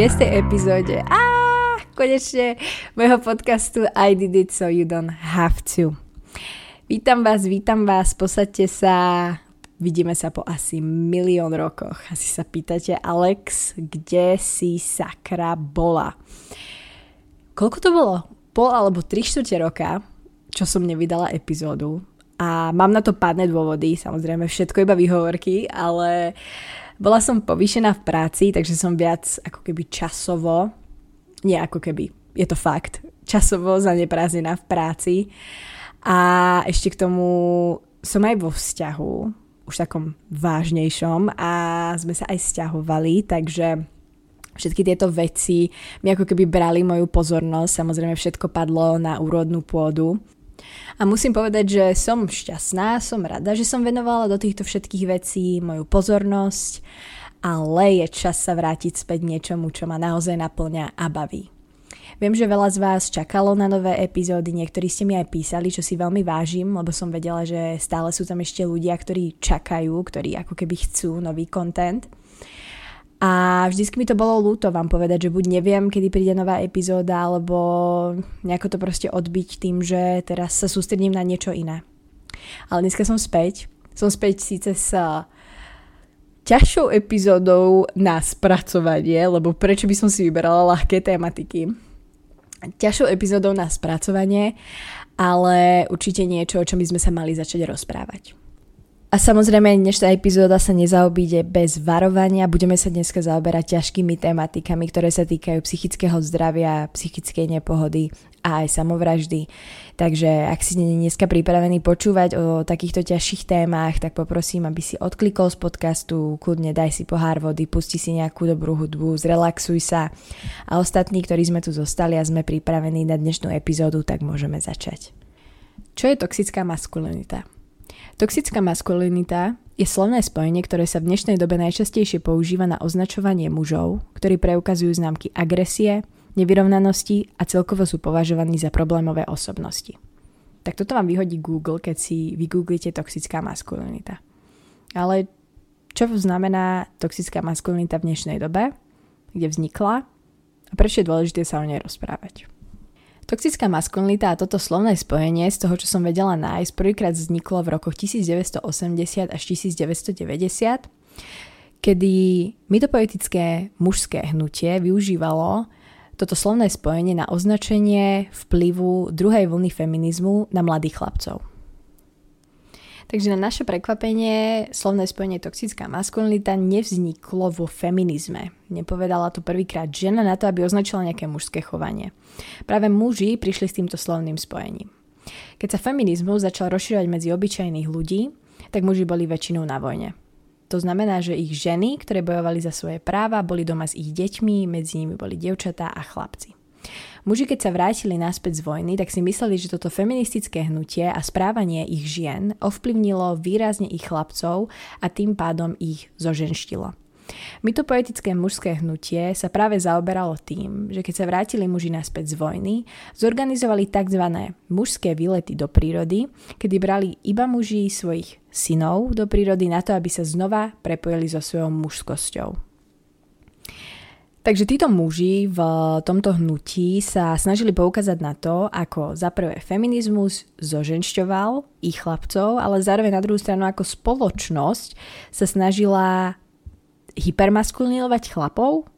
šiestej epizóde. Á, konečne môjho podcastu I did it so you don't have to. Vítam vás, vítam vás, posaďte sa, vidíme sa po asi milión rokoch. Asi sa pýtate, Alex, kde si sakra bola? Koľko to bolo? Pol alebo tri štvrte roka, čo som nevydala epizódu. A mám na to pádne dôvody, samozrejme všetko iba výhovorky, ale bola som povýšená v práci, takže som viac ako keby časovo, nie ako keby, je to fakt, časovo zaneprázdnená v práci. A ešte k tomu som aj vo vzťahu, už takom vážnejšom a sme sa aj stiahovali, takže všetky tieto veci mi ako keby brali moju pozornosť, samozrejme všetko padlo na úrodnú pôdu. A musím povedať, že som šťastná, som rada, že som venovala do týchto všetkých vecí moju pozornosť, ale je čas sa vrátiť späť niečomu, čo ma naozaj naplňa a baví. Viem, že veľa z vás čakalo na nové epizódy, niektorí ste mi aj písali, čo si veľmi vážim, lebo som vedela, že stále sú tam ešte ľudia, ktorí čakajú, ktorí ako keby chcú nový content. A vždycky mi to bolo ľúto vám povedať, že buď neviem, kedy príde nová epizóda, alebo nejako to proste odbiť tým, že teraz sa sústredím na niečo iné. Ale dneska som späť. Som späť síce s ťažšou epizódou na spracovanie, lebo prečo by som si vyberala ľahké tematiky. Ťažšou epizódou na spracovanie, ale určite niečo, o čom by sme sa mali začať rozprávať. A samozrejme, dnešná epizóda sa nezaobíde bez varovania. Budeme sa dneska zaoberať ťažkými tematikami, ktoré sa týkajú psychického zdravia, psychickej nepohody a aj samovraždy. Takže ak si dneska pripravený počúvať o takýchto ťažších témach, tak poprosím, aby si odklikol z podcastu, kľudne daj si pohár vody, pusti si nejakú dobrú hudbu, zrelaxuj sa. A ostatní, ktorí sme tu zostali a sme pripravení na dnešnú epizódu, tak môžeme začať. Čo je toxická maskulinita? Toxická maskulinita je slovné spojenie, ktoré sa v dnešnej dobe najčastejšie používa na označovanie mužov, ktorí preukazujú známky agresie, nevyrovnanosti a celkovo sú považovaní za problémové osobnosti. Tak toto vám vyhodí Google, keď si vygooglite toxická maskulinita. Ale čo znamená toxická maskulinita v dnešnej dobe, kde vznikla a prečo je dôležité sa o nej rozprávať. Toxická maskulinita a toto slovné spojenie z toho, čo som vedela nájsť, prvýkrát vzniklo v rokoch 1980 až 1990, kedy mitopoetické mužské hnutie využívalo toto slovné spojenie na označenie vplyvu druhej vlny feminizmu na mladých chlapcov. Takže na naše prekvapenie slovné spojenie toxická maskulinita nevzniklo vo feminizme. Nepovedala to prvýkrát žena na to, aby označila nejaké mužské chovanie. Práve muži prišli s týmto slovným spojením. Keď sa feminizmus začal rozširovať medzi obyčajných ľudí, tak muži boli väčšinou na vojne. To znamená, že ich ženy, ktoré bojovali za svoje práva, boli doma s ich deťmi, medzi nimi boli dievčatá a chlapci. Muži, keď sa vrátili naspäť z vojny, tak si mysleli, že toto feministické hnutie a správanie ich žien ovplyvnilo výrazne ich chlapcov a tým pádom ich zoženštilo. Mitopoetické mužské hnutie sa práve zaoberalo tým, že keď sa vrátili muži naspäť z vojny, zorganizovali tzv. mužské výlety do prírody, kedy brali iba muži svojich synov do prírody na to, aby sa znova prepojili so svojou mužskosťou. Takže títo muži v tomto hnutí sa snažili poukázať na to, ako za prvé feminizmus zoženšťoval ich chlapcov, ale zároveň na druhú stranu ako spoločnosť sa snažila hypermaskulinovať chlapov.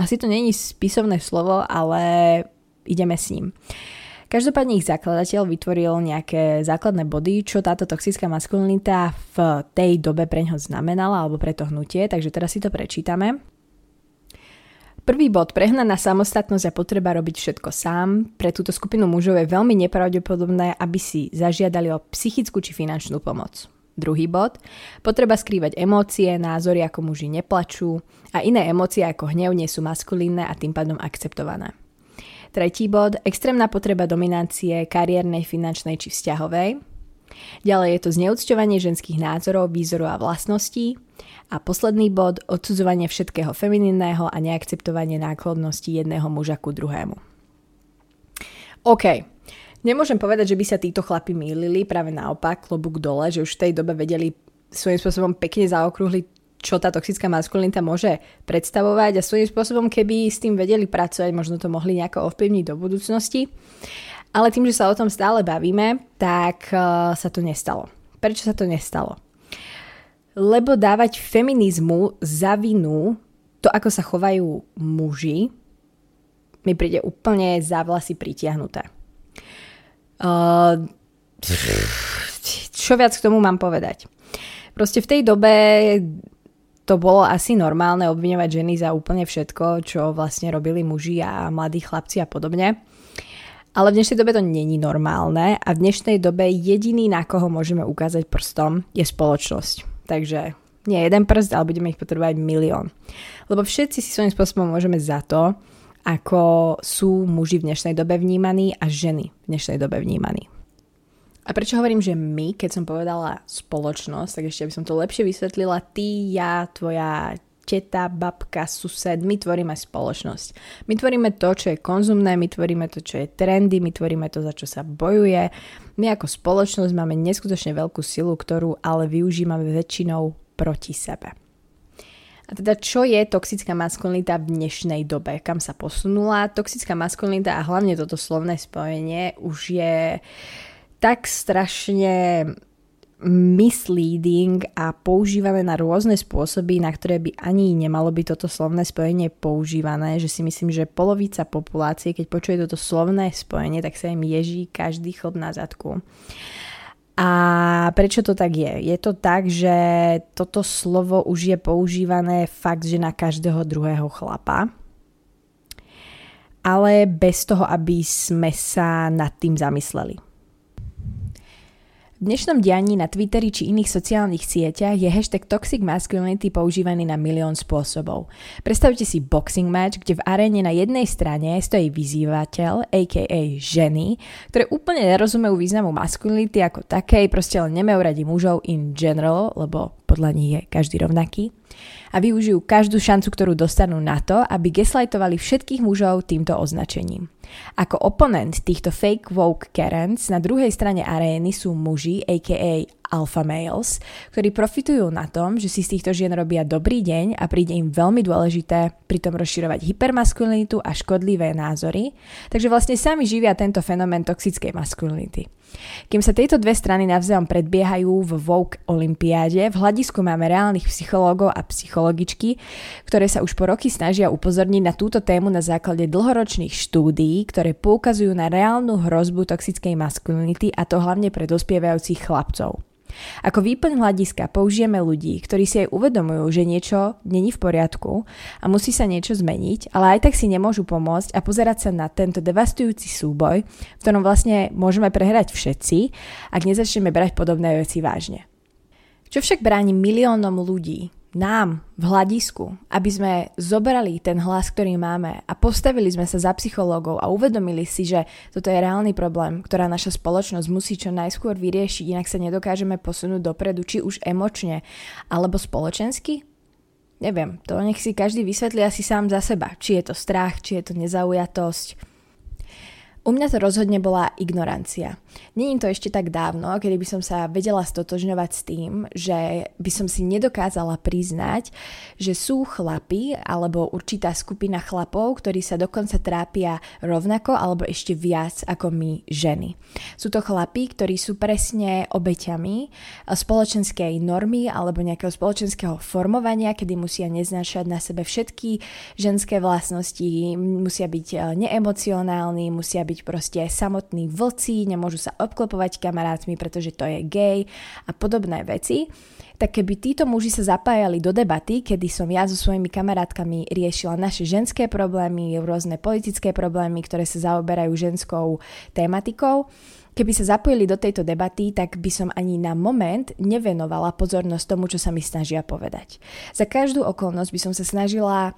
Asi to není spisovné slovo, ale ideme s ním. Každopádne ich zakladateľ vytvoril nejaké základné body, čo táto toxická maskulinita v tej dobe pre ňo znamenala, alebo pre to hnutie, takže teraz si to prečítame. Prvý bod, prehnaná samostatnosť a potreba robiť všetko sám. Pre túto skupinu mužov je veľmi nepravdepodobné, aby si zažiadali o psychickú či finančnú pomoc. Druhý bod, potreba skrývať emócie, názory ako muži neplačú a iné emócie ako hnev nie sú maskulínne a tým pádom akceptované. Tretí bod, extrémna potreba dominancie kariérnej, finančnej či vzťahovej. Ďalej je to zneúcťovanie ženských názorov, výzorov a vlastností. A posledný bod, odsudzovanie všetkého femininného a neakceptovanie náklonnosti jedného muža ku druhému. OK, nemôžem povedať, že by sa títo chlapi mýlili, práve naopak, klobúk dole, že už v tej dobe vedeli svojím spôsobom pekne zaokrúhliť čo tá toxická maskulinita môže predstavovať a svojím spôsobom, keby s tým vedeli pracovať, možno to mohli nejako ovplyvniť do budúcnosti. Ale tým, že sa o tom stále bavíme, tak uh, sa to nestalo. Prečo sa to nestalo? Lebo dávať feminizmu za vinu to, ako sa chovajú muži, mi príde úplne za vlasy pritiahnuté. Uh, čo viac k tomu mám povedať? Proste v tej dobe to bolo asi normálne obviňovať ženy za úplne všetko, čo vlastne robili muži a mladí chlapci a podobne. Ale v dnešnej dobe to není normálne a v dnešnej dobe jediný, na koho môžeme ukázať prstom, je spoločnosť. Takže nie jeden prst, ale budeme ich potrebovať milión. Lebo všetci si svojím spôsobom môžeme za to, ako sú muži v dnešnej dobe vnímaní a ženy v dnešnej dobe vnímaní. A prečo hovorím, že my, keď som povedala spoločnosť, tak ešte aby som to lepšie vysvetlila, ty, ja, tvoja teta, babka, sused, my tvoríme spoločnosť. My tvoríme to, čo je konzumné, my tvoríme to, čo je trendy, my tvoríme to, za čo sa bojuje. My ako spoločnosť máme neskutočne veľkú silu, ktorú ale využívame väčšinou proti sebe. A teda čo je toxická maskulinita v dnešnej dobe? Kam sa posunula? Toxická maskulinita a hlavne toto slovné spojenie už je tak strašne misleading a používané na rôzne spôsoby, na ktoré by ani nemalo byť toto slovné spojenie používané, že si myslím, že polovica populácie, keď počuje toto slovné spojenie, tak sa im ježí každý chod na zadku. A prečo to tak je? Je to tak, že toto slovo už je používané fakt, že na každého druhého chlapa, ale bez toho, aby sme sa nad tým zamysleli. V dnešnom dianí na Twitteri či iných sociálnych sieťach je hashtag Toxic Masculinity používaný na milión spôsobov. Predstavte si boxing match, kde v aréne na jednej strane stojí vyzývateľ, aka ženy, ktoré úplne nerozumejú významu maskulinity ako takej, proste len nemajú radi mužov in general, lebo podľa nich je každý rovnaký a využijú každú šancu, ktorú dostanú na to, aby gaslightovali všetkých mužov týmto označením. Ako oponent týchto fake woke Karens na druhej strane arény sú muži, aka alpha males, ktorí profitujú na tom, že si z týchto žien robia dobrý deň a príde im veľmi dôležité pritom rozširovať hypermaskulinitu a škodlivé názory, takže vlastne sami živia tento fenomén toxickej maskulinity. Kým sa tieto dve strany navzájom predbiehajú v Vogue Olympiáde, v hľadisku máme reálnych psychológov a psychologičky, ktoré sa už po roky snažia upozorniť na túto tému na základe dlhoročných štúdií, ktoré poukazujú na reálnu hrozbu toxickej maskulinity a to hlavne pre dospievajúcich chlapcov. Ako výplň hľadiska použijeme ľudí, ktorí si aj uvedomujú, že niečo není v poriadku a musí sa niečo zmeniť, ale aj tak si nemôžu pomôcť a pozerať sa na tento devastujúci súboj, v ktorom vlastne môžeme prehrať všetci, ak nezačneme brať podobné veci vážne. Čo však bráni miliónom ľudí nám v hľadisku, aby sme zobrali ten hlas, ktorý máme a postavili sme sa za psychológov a uvedomili si, že toto je reálny problém, ktorá naša spoločnosť musí čo najskôr vyriešiť, inak sa nedokážeme posunúť dopredu, či už emočne alebo spoločensky? Neviem, to nech si každý vysvetlí asi sám za seba, či je to strach, či je to nezaujatosť, u mňa to rozhodne bola ignorancia. Není to ešte tak dávno, kedy by som sa vedela stotožňovať s tým, že by som si nedokázala priznať, že sú chlapi alebo určitá skupina chlapov, ktorí sa dokonca trápia rovnako alebo ešte viac ako my ženy. Sú to chlapi, ktorí sú presne obeťami spoločenskej normy alebo nejakého spoločenského formovania, kedy musia neznášať na sebe všetky ženské vlastnosti, musia byť eh, neemocionálni, musia byť proste samotní vlci, nemôžu sa obklopovať kamarátmi, pretože to je gay a podobné veci, tak keby títo muži sa zapájali do debaty, kedy som ja so svojimi kamarátkami riešila naše ženské problémy, rôzne politické problémy, ktoré sa zaoberajú ženskou tématikou, keby sa zapojili do tejto debaty, tak by som ani na moment nevenovala pozornosť tomu, čo sa mi snažia povedať. Za každú okolnosť by som sa snažila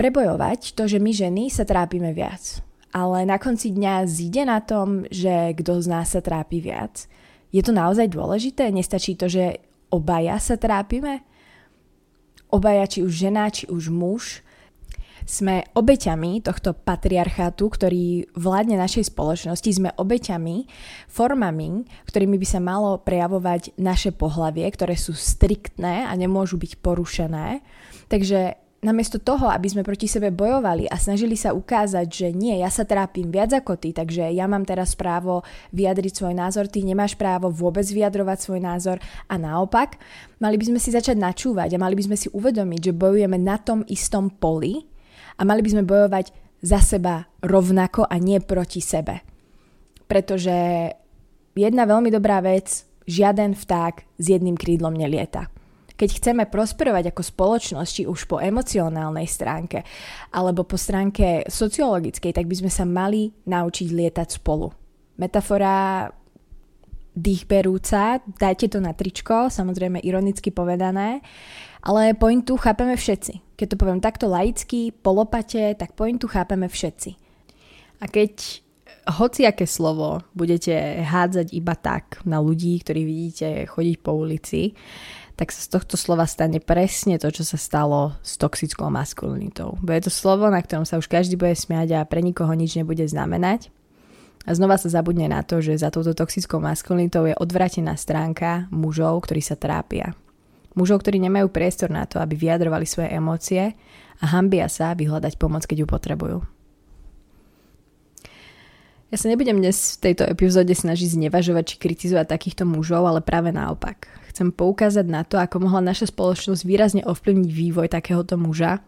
prebojovať to, že my ženy sa trápime viac ale na konci dňa zíde na tom, že kto z nás sa trápi viac. Je to naozaj dôležité? Nestačí to, že obaja sa trápime? Obaja, či už žena, či už muž, Sme obeťami tohto patriarchátu, ktorý vládne našej spoločnosti, sme obeťami, formami, ktorými by sa malo prejavovať naše pohlavie, ktoré sú striktné a nemôžu byť porušené. Takže namiesto toho, aby sme proti sebe bojovali a snažili sa ukázať, že nie, ja sa trápim viac ako ty, takže ja mám teraz právo vyjadriť svoj názor, ty nemáš právo vôbec vyjadrovať svoj názor a naopak, mali by sme si začať načúvať a mali by sme si uvedomiť, že bojujeme na tom istom poli a mali by sme bojovať za seba rovnako a nie proti sebe. Pretože jedna veľmi dobrá vec, žiaden vták s jedným krídlom nelieta keď chceme prosperovať ako spoločnosť, či už po emocionálnej stránke alebo po stránke sociologickej, tak by sme sa mali naučiť lietať spolu. Metafora dýchberúca, dajte to na tričko, samozrejme ironicky povedané, ale pointu chápeme všetci. Keď to poviem takto laicky, polopate, tak pointu chápeme všetci. A keď hociaké slovo budete hádzať iba tak na ľudí, ktorí vidíte chodiť po ulici, tak sa z tohto slova stane presne to, čo sa stalo s toxickou maskulinitou. Bude to slovo, na ktorom sa už každý bude smiať a pre nikoho nič nebude znamenať. A znova sa zabudne na to, že za touto toxickou maskulinitou je odvratená stránka mužov, ktorí sa trápia. Mužov, ktorí nemajú priestor na to, aby vyjadrovali svoje emócie a hambia sa vyhľadať pomoc, keď ju potrebujú. Ja sa nebudem dnes v tejto epizóde snažiť znevažovať či kritizovať takýchto mužov, ale práve naopak. Chcem poukázať na to, ako mohla naša spoločnosť výrazne ovplyvniť vývoj takéhoto muža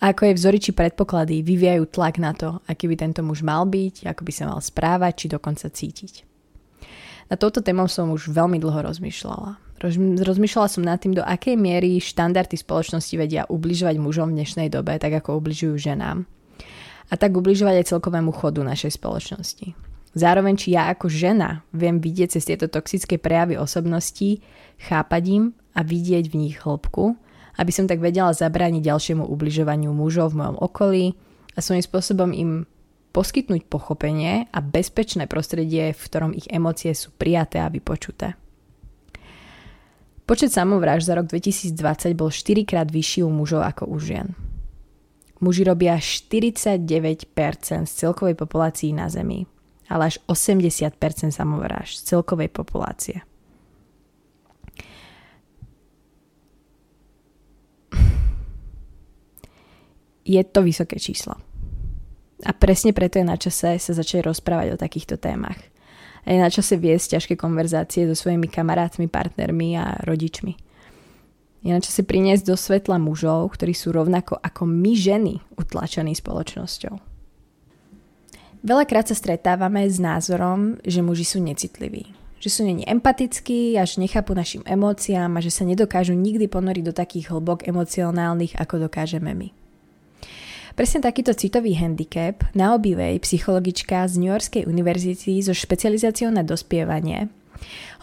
a ako jej vzory či predpoklady vyvíjajú tlak na to, aký by tento muž mal byť, ako by sa mal správať či dokonca cítiť. Na touto témou som už veľmi dlho rozmýšľala. Rozmýšľala som nad tým, do akej miery štandardy spoločnosti vedia ubližovať mužom v dnešnej dobe, tak ako ubližujú ženám. A tak ubližovať aj celkovému chodu našej spoločnosti. Zároveň, či ja ako žena viem vidieť cez tieto toxické prejavy osobností, chápať im a vidieť v nich hĺbku, aby som tak vedela zabrániť ďalšiemu ubližovaniu mužov v mojom okolí a svojím spôsobom im poskytnúť pochopenie a bezpečné prostredie, v ktorom ich emócie sú prijaté a vypočuté. Počet samovrážd za rok 2020 bol 4 krát vyšší u mužov ako u žien. Muži robia 49% z celkovej populácii na Zemi ale až 80% samovrážd z celkovej populácie. Je to vysoké číslo. A presne preto je na čase sa začať rozprávať o takýchto témach. A je na čase viesť ťažké konverzácie so svojimi kamarátmi, partnermi a rodičmi. Je na čase priniesť do svetla mužov, ktorí sú rovnako ako my ženy utlačení spoločnosťou. Veľakrát sa stretávame s názorom, že muži sú necitliví. Že sú není empatickí, až nechápu našim emóciám a že sa nedokážu nikdy ponoriť do takých hlbok emocionálnych, ako dokážeme my. Presne takýto citový handicap Naomi Way, psychologička z New Yorkskej univerzity so špecializáciou na dospievanie,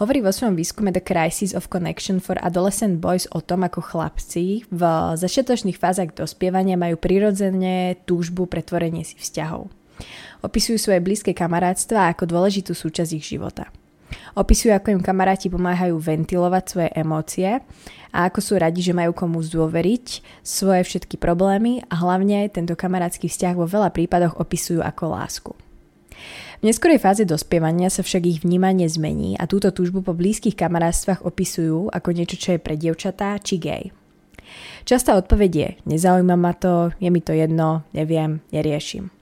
hovorí vo svojom výskume The Crisis of Connection for Adolescent Boys o tom, ako chlapci v začiatočných fázach dospievania majú prirodzene túžbu pre tvorenie si vzťahov. Opisujú svoje blízke kamarátstva ako dôležitú súčasť ich života. Opisujú, ako im kamaráti pomáhajú ventilovať svoje emócie a ako sú radi, že majú komu zdôveriť svoje všetky problémy a hlavne tento kamarátsky vzťah vo veľa prípadoch opisujú ako lásku. Neskorej fáze dospievania sa však ich vnímanie zmení a túto túžbu po blízkych kamarátstvách opisujú ako niečo, čo je pre dievčatá či gay. Častá odpoveď je, nezaujíma ma to, je mi to jedno, neviem, neriešim.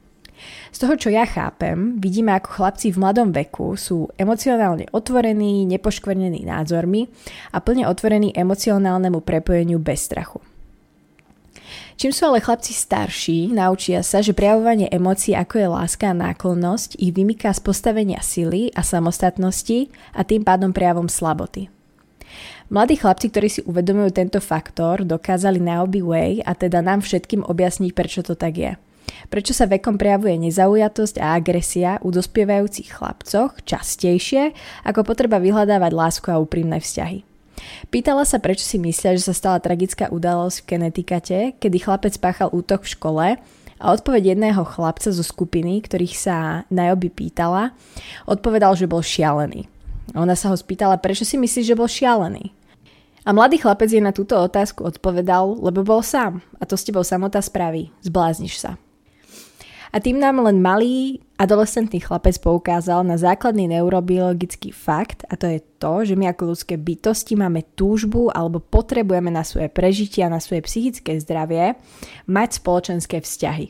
Z toho, čo ja chápem, vidíme, ako chlapci v mladom veku sú emocionálne otvorení, nepoškvrnení názormi a plne otvorení emocionálnemu prepojeniu bez strachu. Čím sú ale chlapci starší, naučia sa, že prejavovanie emócií ako je láska a náklonnosť ich vymyká z postavenia sily a samostatnosti a tým pádom prejavom slaboty. Mladí chlapci, ktorí si uvedomujú tento faktor, dokázali na Way a teda nám všetkým objasniť, prečo to tak je – Prečo sa vekom prejavuje nezaujatosť a agresia u dospievajúcich chlapcoch častejšie ako potreba vyhľadávať lásku a úprimné vzťahy? Pýtala sa, prečo si myslia, že sa stala tragická udalosť v Kenetikate, kedy chlapec páchal útok v škole a odpoveď jedného chlapca zo skupiny, ktorých sa Najobi pýtala, odpovedal, že bol šialený. Ona sa ho spýtala, prečo si myslíš, že bol šialený? A mladý chlapec je na túto otázku odpovedal, lebo bol sám. A to s tebou samota spraví. Zblázniš sa. A tým nám len malý adolescentný chlapec poukázal na základný neurobiologický fakt a to je to, že my ako ľudské bytosti máme túžbu alebo potrebujeme na svoje prežitie a na svoje psychické zdravie mať spoločenské vzťahy.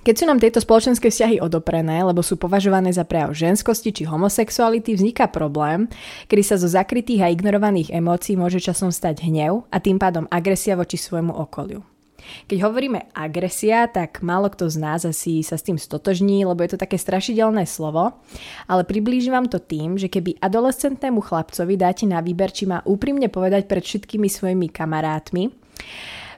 Keď sú nám tieto spoločenské vzťahy odoprené, lebo sú považované za prejav ženskosti či homosexuality, vzniká problém, kedy sa zo zakrytých a ignorovaných emócií môže časom stať hnev a tým pádom agresia voči svojmu okoliu. Keď hovoríme agresia, tak málo kto z nás asi sa s tým stotožní, lebo je to také strašidelné slovo, ale priblížim vám to tým, že keby adolescentnému chlapcovi dáte na výber, či má úprimne povedať pred všetkými svojimi kamarátmi,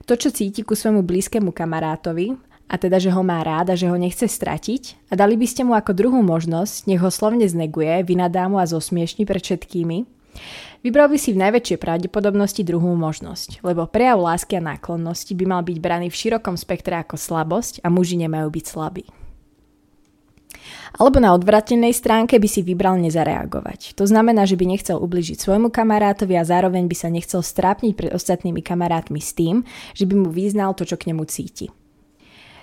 to, čo cíti ku svojmu blízkemu kamarátovi, a teda, že ho má rád a že ho nechce stratiť a dali by ste mu ako druhú možnosť, nech ho slovne zneguje, vynadá mu a zosmiešni pred všetkými, Vybral by si v najväčšej pravdepodobnosti druhú možnosť, lebo prejav lásky a náklonnosti by mal byť braný v širokom spektre ako slabosť a muži nemajú byť slabí. Alebo na odvratenej stránke by si vybral nezareagovať. To znamená, že by nechcel ubližiť svojmu kamarátovi a zároveň by sa nechcel strápniť pred ostatnými kamarátmi s tým, že by mu vyznal to, čo k nemu cíti.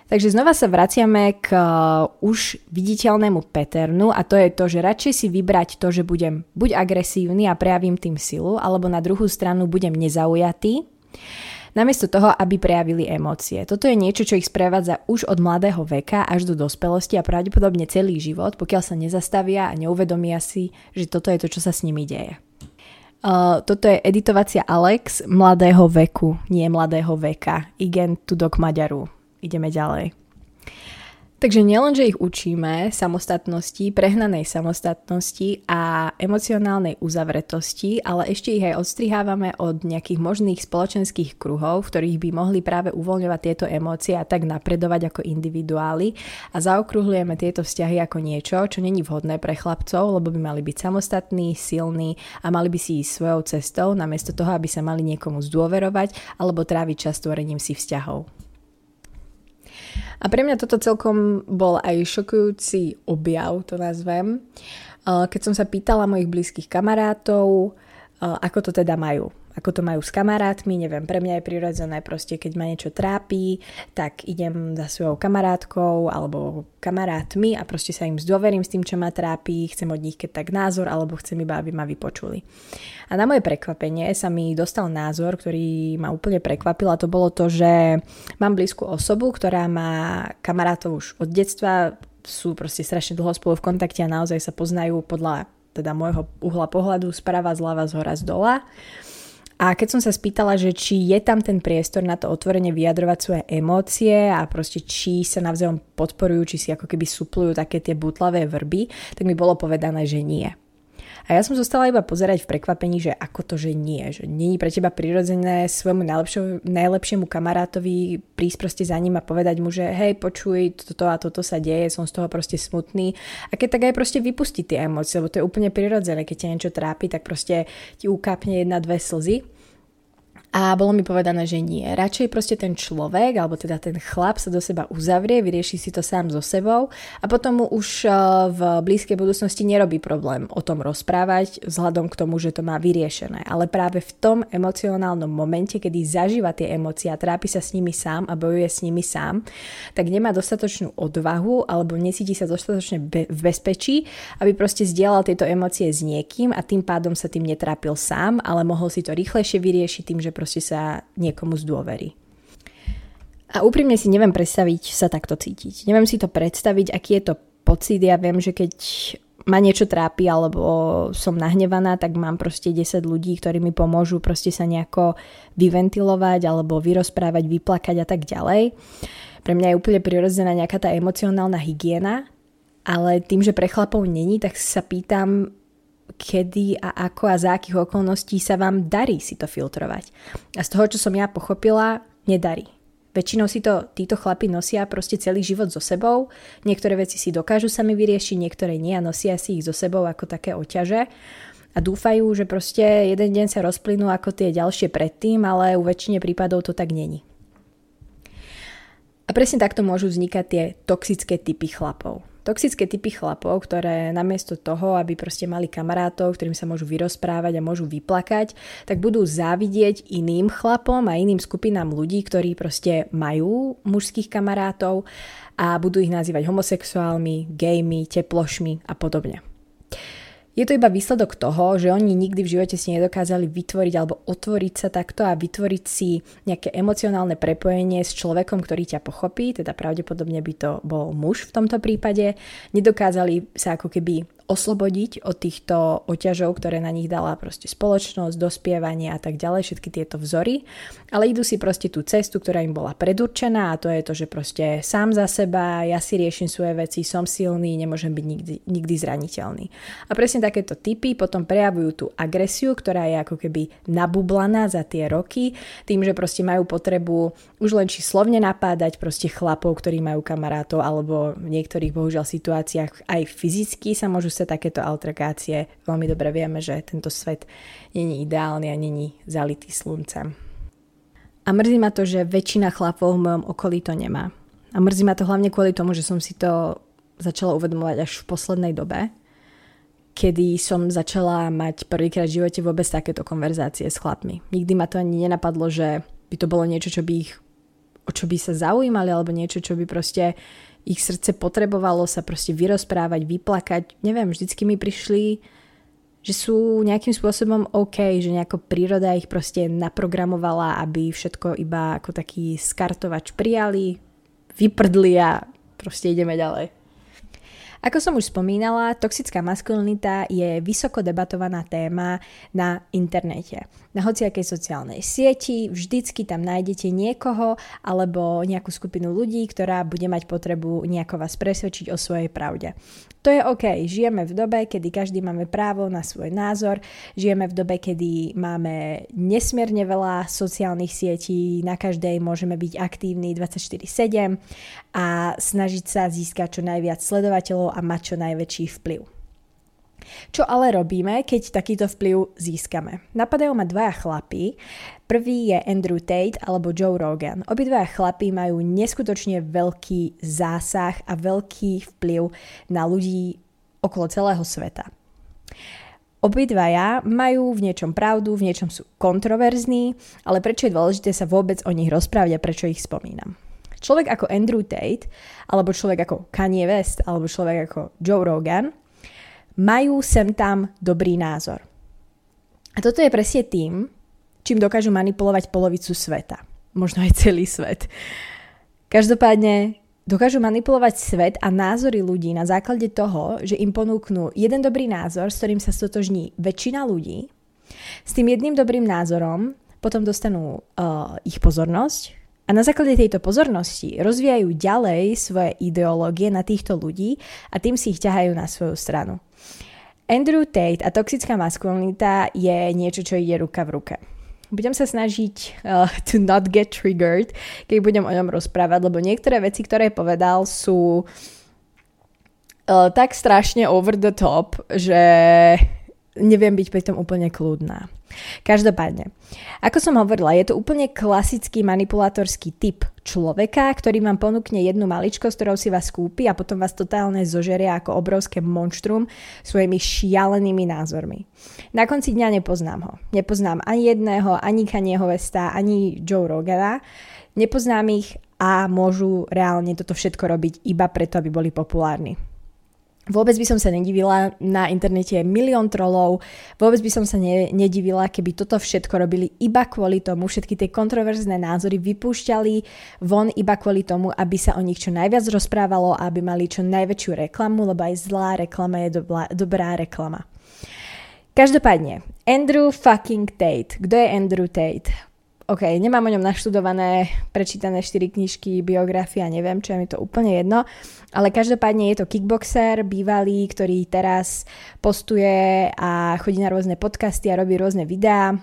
Takže znova sa vraciame k uh, už viditeľnému paternu a to je to, že radšej si vybrať to, že budem buď agresívny a prejavím tým silu, alebo na druhú stranu budem nezaujatý, namiesto toho, aby prejavili emócie. Toto je niečo, čo ich sprevádza už od mladého veka až do dospelosti a pravdepodobne celý život, pokiaľ sa nezastavia a neuvedomia si, že toto je to, čo sa s nimi deje. Uh, toto je editovacia Alex mladého veku, nie mladého veka. Igen tudok Maďaru ideme ďalej. Takže nielen, že ich učíme samostatnosti, prehnanej samostatnosti a emocionálnej uzavretosti, ale ešte ich aj odstrihávame od nejakých možných spoločenských kruhov, v ktorých by mohli práve uvoľňovať tieto emócie a tak napredovať ako individuáli a zaokrúhľujeme tieto vzťahy ako niečo, čo není vhodné pre chlapcov, lebo by mali byť samostatní, silní a mali by si ísť svojou cestou, namiesto toho, aby sa mali niekomu zdôverovať alebo tráviť čas tvorením si vzťahov. A pre mňa toto celkom bol aj šokujúci objav, to nazvem, keď som sa pýtala mojich blízkych kamarátov, ako to teda majú ako to majú s kamarátmi, neviem, pre mňa je prirodzené proste, keď ma niečo trápi, tak idem za svojou kamarátkou alebo kamarátmi a proste sa im zdôverím s tým, čo ma trápi, chcem od nich keď tak názor alebo chcem iba, aby ma vypočuli. A na moje prekvapenie sa mi dostal názor, ktorý ma úplne prekvapil a to bolo to, že mám blízku osobu, ktorá má kamarátov už od detstva, sú proste strašne dlho spolu v kontakte a naozaj sa poznajú podľa teda môjho uhla pohľadu sprava, zľava, z hora, z dola. A keď som sa spýtala, že či je tam ten priestor na to otvorene vyjadrovať svoje emócie a proste či sa navzájom podporujú, či si ako keby suplujú také tie butlavé vrby, tak mi bolo povedané, že nie. A ja som zostala iba pozerať v prekvapení, že ako to, že nie. Že není pre teba prirodzené svojmu najlepšiemu kamarátovi prísť proste za ním a povedať mu, že hej, počuj, toto a toto sa deje, som z toho proste smutný. A keď tak aj proste vypustiť tie emócie, lebo to je úplne prirodzené. Keď ťa niečo trápi, tak proste ti ukápne jedna, dve slzy. A bolo mi povedané, že nie. Radšej proste ten človek, alebo teda ten chlap sa do seba uzavrie, vyrieši si to sám so sebou a potom mu už eh, v blízkej budúcnosti nerobí problém o tom rozprávať vzhľadom k tomu, že to má vyriešené. Ale práve v tom emocionálnom momente, kedy zažíva tie emócie a trápi sa s nimi sám a bojuje s nimi sám, tak nemá dostatočnú odvahu alebo nesíti sa dostatočne v bezpečí, aby proste zdieľal tieto emócie s niekým a tým pádom sa tým netrápil sám, ale mohol si to rýchlejšie vyriešiť tým, že proste sa niekomu zdôverí. A úprimne si neviem predstaviť sa takto cítiť. Neviem si to predstaviť, aký je to pocit. Ja viem, že keď ma niečo trápi alebo som nahnevaná, tak mám proste 10 ľudí, ktorí mi pomôžu proste sa nejako vyventilovať alebo vyrozprávať, vyplakať a tak ďalej. Pre mňa je úplne prirodzená nejaká tá emocionálna hygiena, ale tým, že pre chlapov není, tak sa pýtam, kedy a ako a za akých okolností sa vám darí si to filtrovať. A z toho, čo som ja pochopila, nedarí. Väčšinou si to títo chlapi nosia proste celý život so sebou. Niektoré veci si dokážu sami vyriešiť, niektoré nie a nosia si ich so sebou ako také oťaže. A dúfajú, že proste jeden deň sa rozplynú ako tie ďalšie predtým, ale u väčšine prípadov to tak není. A presne takto môžu vznikať tie toxické typy chlapov. Toxické typy chlapov, ktoré namiesto toho, aby proste mali kamarátov, ktorým sa môžu vyrozprávať a môžu vyplakať, tak budú závidieť iným chlapom a iným skupinám ľudí, ktorí proste majú mužských kamarátov a budú ich nazývať homosexuálmi, gejmi, teplošmi a podobne. Je to iba výsledok toho, že oni nikdy v živote si nedokázali vytvoriť alebo otvoriť sa takto a vytvoriť si nejaké emocionálne prepojenie s človekom, ktorý ťa pochopí, teda pravdepodobne by to bol muž v tomto prípade. Nedokázali sa ako keby oslobodiť od týchto oťažov, ktoré na nich dala proste spoločnosť, dospievanie a tak ďalej, všetky tieto vzory, ale idú si proste tú cestu, ktorá im bola predurčená a to je to, že proste sám za seba, ja si riešim svoje veci, som silný, nemôžem byť nikdy, nikdy zraniteľný. A presne takéto typy potom prejavujú tú agresiu, ktorá je ako keby nabublaná za tie roky, tým, že proste majú potrebu už len či slovne napádať proste chlapov, ktorí majú kamarátov, alebo v niektorých bohužiaľ situáciách aj fyzicky sa môžu sa takéto alterkácie. Veľmi dobre vieme, že tento svet není ideálny a není zalitý sluncem. A mrzí ma to, že väčšina chlapov v mojom okolí to nemá. A mrzí ma to hlavne kvôli tomu, že som si to začala uvedomovať až v poslednej dobe, kedy som začala mať prvýkrát v živote vôbec takéto konverzácie s chlapmi. Nikdy ma to ani nenapadlo, že by to bolo niečo, čo by ich, o čo by sa zaujímali, alebo niečo, čo by proste ich srdce potrebovalo sa proste vyrozprávať, vyplakať. Neviem, vždycky mi prišli, že sú nejakým spôsobom OK, že nejako príroda ich proste naprogramovala, aby všetko iba ako taký skartovač prijali, vyprdli a proste ideme ďalej. Ako som už spomínala, toxická maskulinita je vysoko debatovaná téma na internete. Na hociakej sociálnej sieti vždycky tam nájdete niekoho alebo nejakú skupinu ľudí, ktorá bude mať potrebu nejako vás presvedčiť o svojej pravde. To je OK. Žijeme v dobe, kedy každý máme právo na svoj názor. Žijeme v dobe, kedy máme nesmierne veľa sociálnych sietí. Na každej môžeme byť aktívni 24-7 a snažiť sa získať čo najviac sledovateľov a mať čo najväčší vplyv. Čo ale robíme, keď takýto vplyv získame? Napadajú ma dvaja chlapy. Prvý je Andrew Tate alebo Joe Rogan. Obidvaja chlapy majú neskutočne veľký zásah a veľký vplyv na ľudí okolo celého sveta. Obidvaja majú v niečom pravdu, v niečom sú kontroverzní, ale prečo je dôležité sa vôbec o nich rozprávať a prečo ich spomínam? Človek ako Andrew Tate, alebo človek ako Kanye West, alebo človek ako Joe Rogan – majú sem tam dobrý názor. A toto je presne tým, čím dokážu manipulovať polovicu sveta. Možno aj celý svet. Každopádne dokážu manipulovať svet a názory ľudí na základe toho, že im ponúknú jeden dobrý názor, s ktorým sa stotožní väčšina ľudí. S tým jedným dobrým názorom potom dostanú uh, ich pozornosť a na základe tejto pozornosti rozvíjajú ďalej svoje ideológie na týchto ľudí a tým si ich ťahajú na svoju stranu. Andrew Tate a toxická maskulinita je niečo, čo ide ruka v ruke. Budem sa snažiť uh, to not get triggered, keď budem o ňom rozprávať, lebo niektoré veci, ktoré povedal, sú uh, tak strašne over the top, že neviem byť pri tom úplne kľudná. Každopádne, ako som hovorila, je to úplne klasický manipulátorský typ človeka, ktorý vám ponúkne jednu maličko, s ktorou si vás kúpi a potom vás totálne zožeria ako obrovské monštrum svojimi šialenými názormi. Na konci dňa nepoznám ho. Nepoznám ani jedného, ani Kanyeho Westa, ani Joe Rogana. Nepoznám ich a môžu reálne toto všetko robiť iba preto, aby boli populárni. Vôbec by som sa nedivila, na internete je milión trolov, vôbec by som sa ne, nedivila, keby toto všetko robili iba kvôli tomu, všetky tie kontroverzné názory vypúšťali von iba kvôli tomu, aby sa o nich čo najviac rozprávalo a aby mali čo najväčšiu reklamu, lebo aj zlá reklama je dobrá, dobrá reklama. Každopádne, Andrew fucking Tate. Kto je Andrew Tate? OK, nemám o ňom naštudované, prečítané 4 knižky, biografia, neviem, čo je mi to úplne jedno, ale každopádne je to kickboxer, bývalý, ktorý teraz postuje a chodí na rôzne podcasty a robí rôzne videá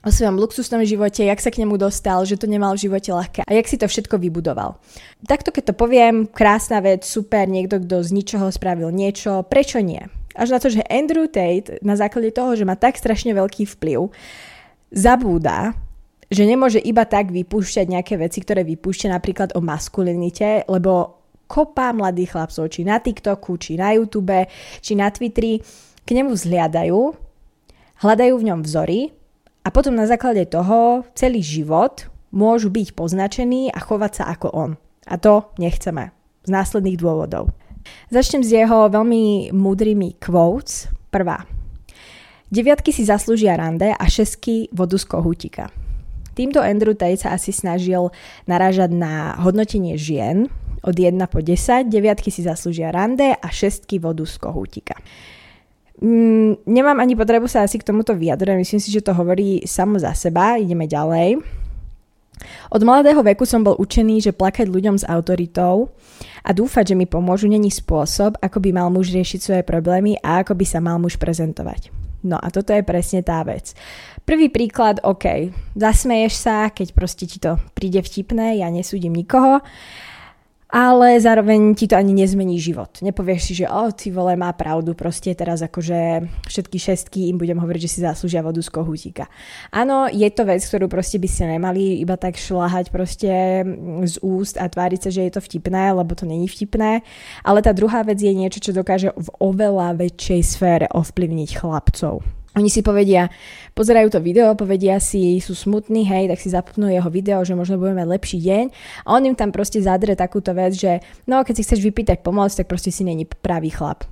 o svojom luxusnom živote, jak sa k nemu dostal, že to nemal v živote ľahké a jak si to všetko vybudoval. Takto keď to poviem, krásna vec, super, niekto, kto z ničoho spravil niečo, prečo nie? Až na to, že Andrew Tate na základe toho, že má tak strašne veľký vplyv, zabúda, že nemôže iba tak vypúšťať nejaké veci, ktoré vypúšťa napríklad o maskulinite, lebo kopa mladých chlapcov, či na TikToku, či na YouTube, či na Twitteri, k nemu vzhliadajú, hľadajú v ňom vzory a potom na základe toho celý život môžu byť poznačení a chovať sa ako on. A to nechceme. Z následných dôvodov. Začnem s jeho veľmi múdrymi quotes. Prvá. Deviatky si zaslúžia rande a šesky vodu z kohútika. Týmto Andrew Tate sa asi snažil narážať na hodnotenie žien od 1 po 10, deviatky si zaslúžia rande a šestky vodu z kohútika. Mm, nemám ani potrebu sa asi k tomuto vyjadrovať, myslím si, že to hovorí samo za seba, ideme ďalej. Od mladého veku som bol učený, že plakať ľuďom s autoritou a dúfať, že mi pomôžu, není spôsob, ako by mal muž riešiť svoje problémy a ako by sa mal muž prezentovať. No a toto je presne tá vec. Prvý príklad, OK, zasmeješ sa, keď proste ti to príde vtipné, ja nesúdim nikoho, ale zároveň ti to ani nezmení život. Nepovieš si, že o, ty vole, má pravdu, proste teraz akože všetky šestky im budem hovoriť, že si zaslúžia vodu z kohútika. Áno, je to vec, ktorú proste by ste nemali iba tak šlahať proste z úst a tváriť sa, že je to vtipné, lebo to není vtipné, ale tá druhá vec je niečo, čo dokáže v oveľa väčšej sfére ovplyvniť chlapcov. Oni si povedia, pozerajú to video, povedia si, sú smutní, hej, tak si zapnú jeho video, že možno budeme mať lepší deň. A on im tam proste zadre takúto vec, že no keď si chceš vypýtať pomoc, tak proste si není pravý chlap.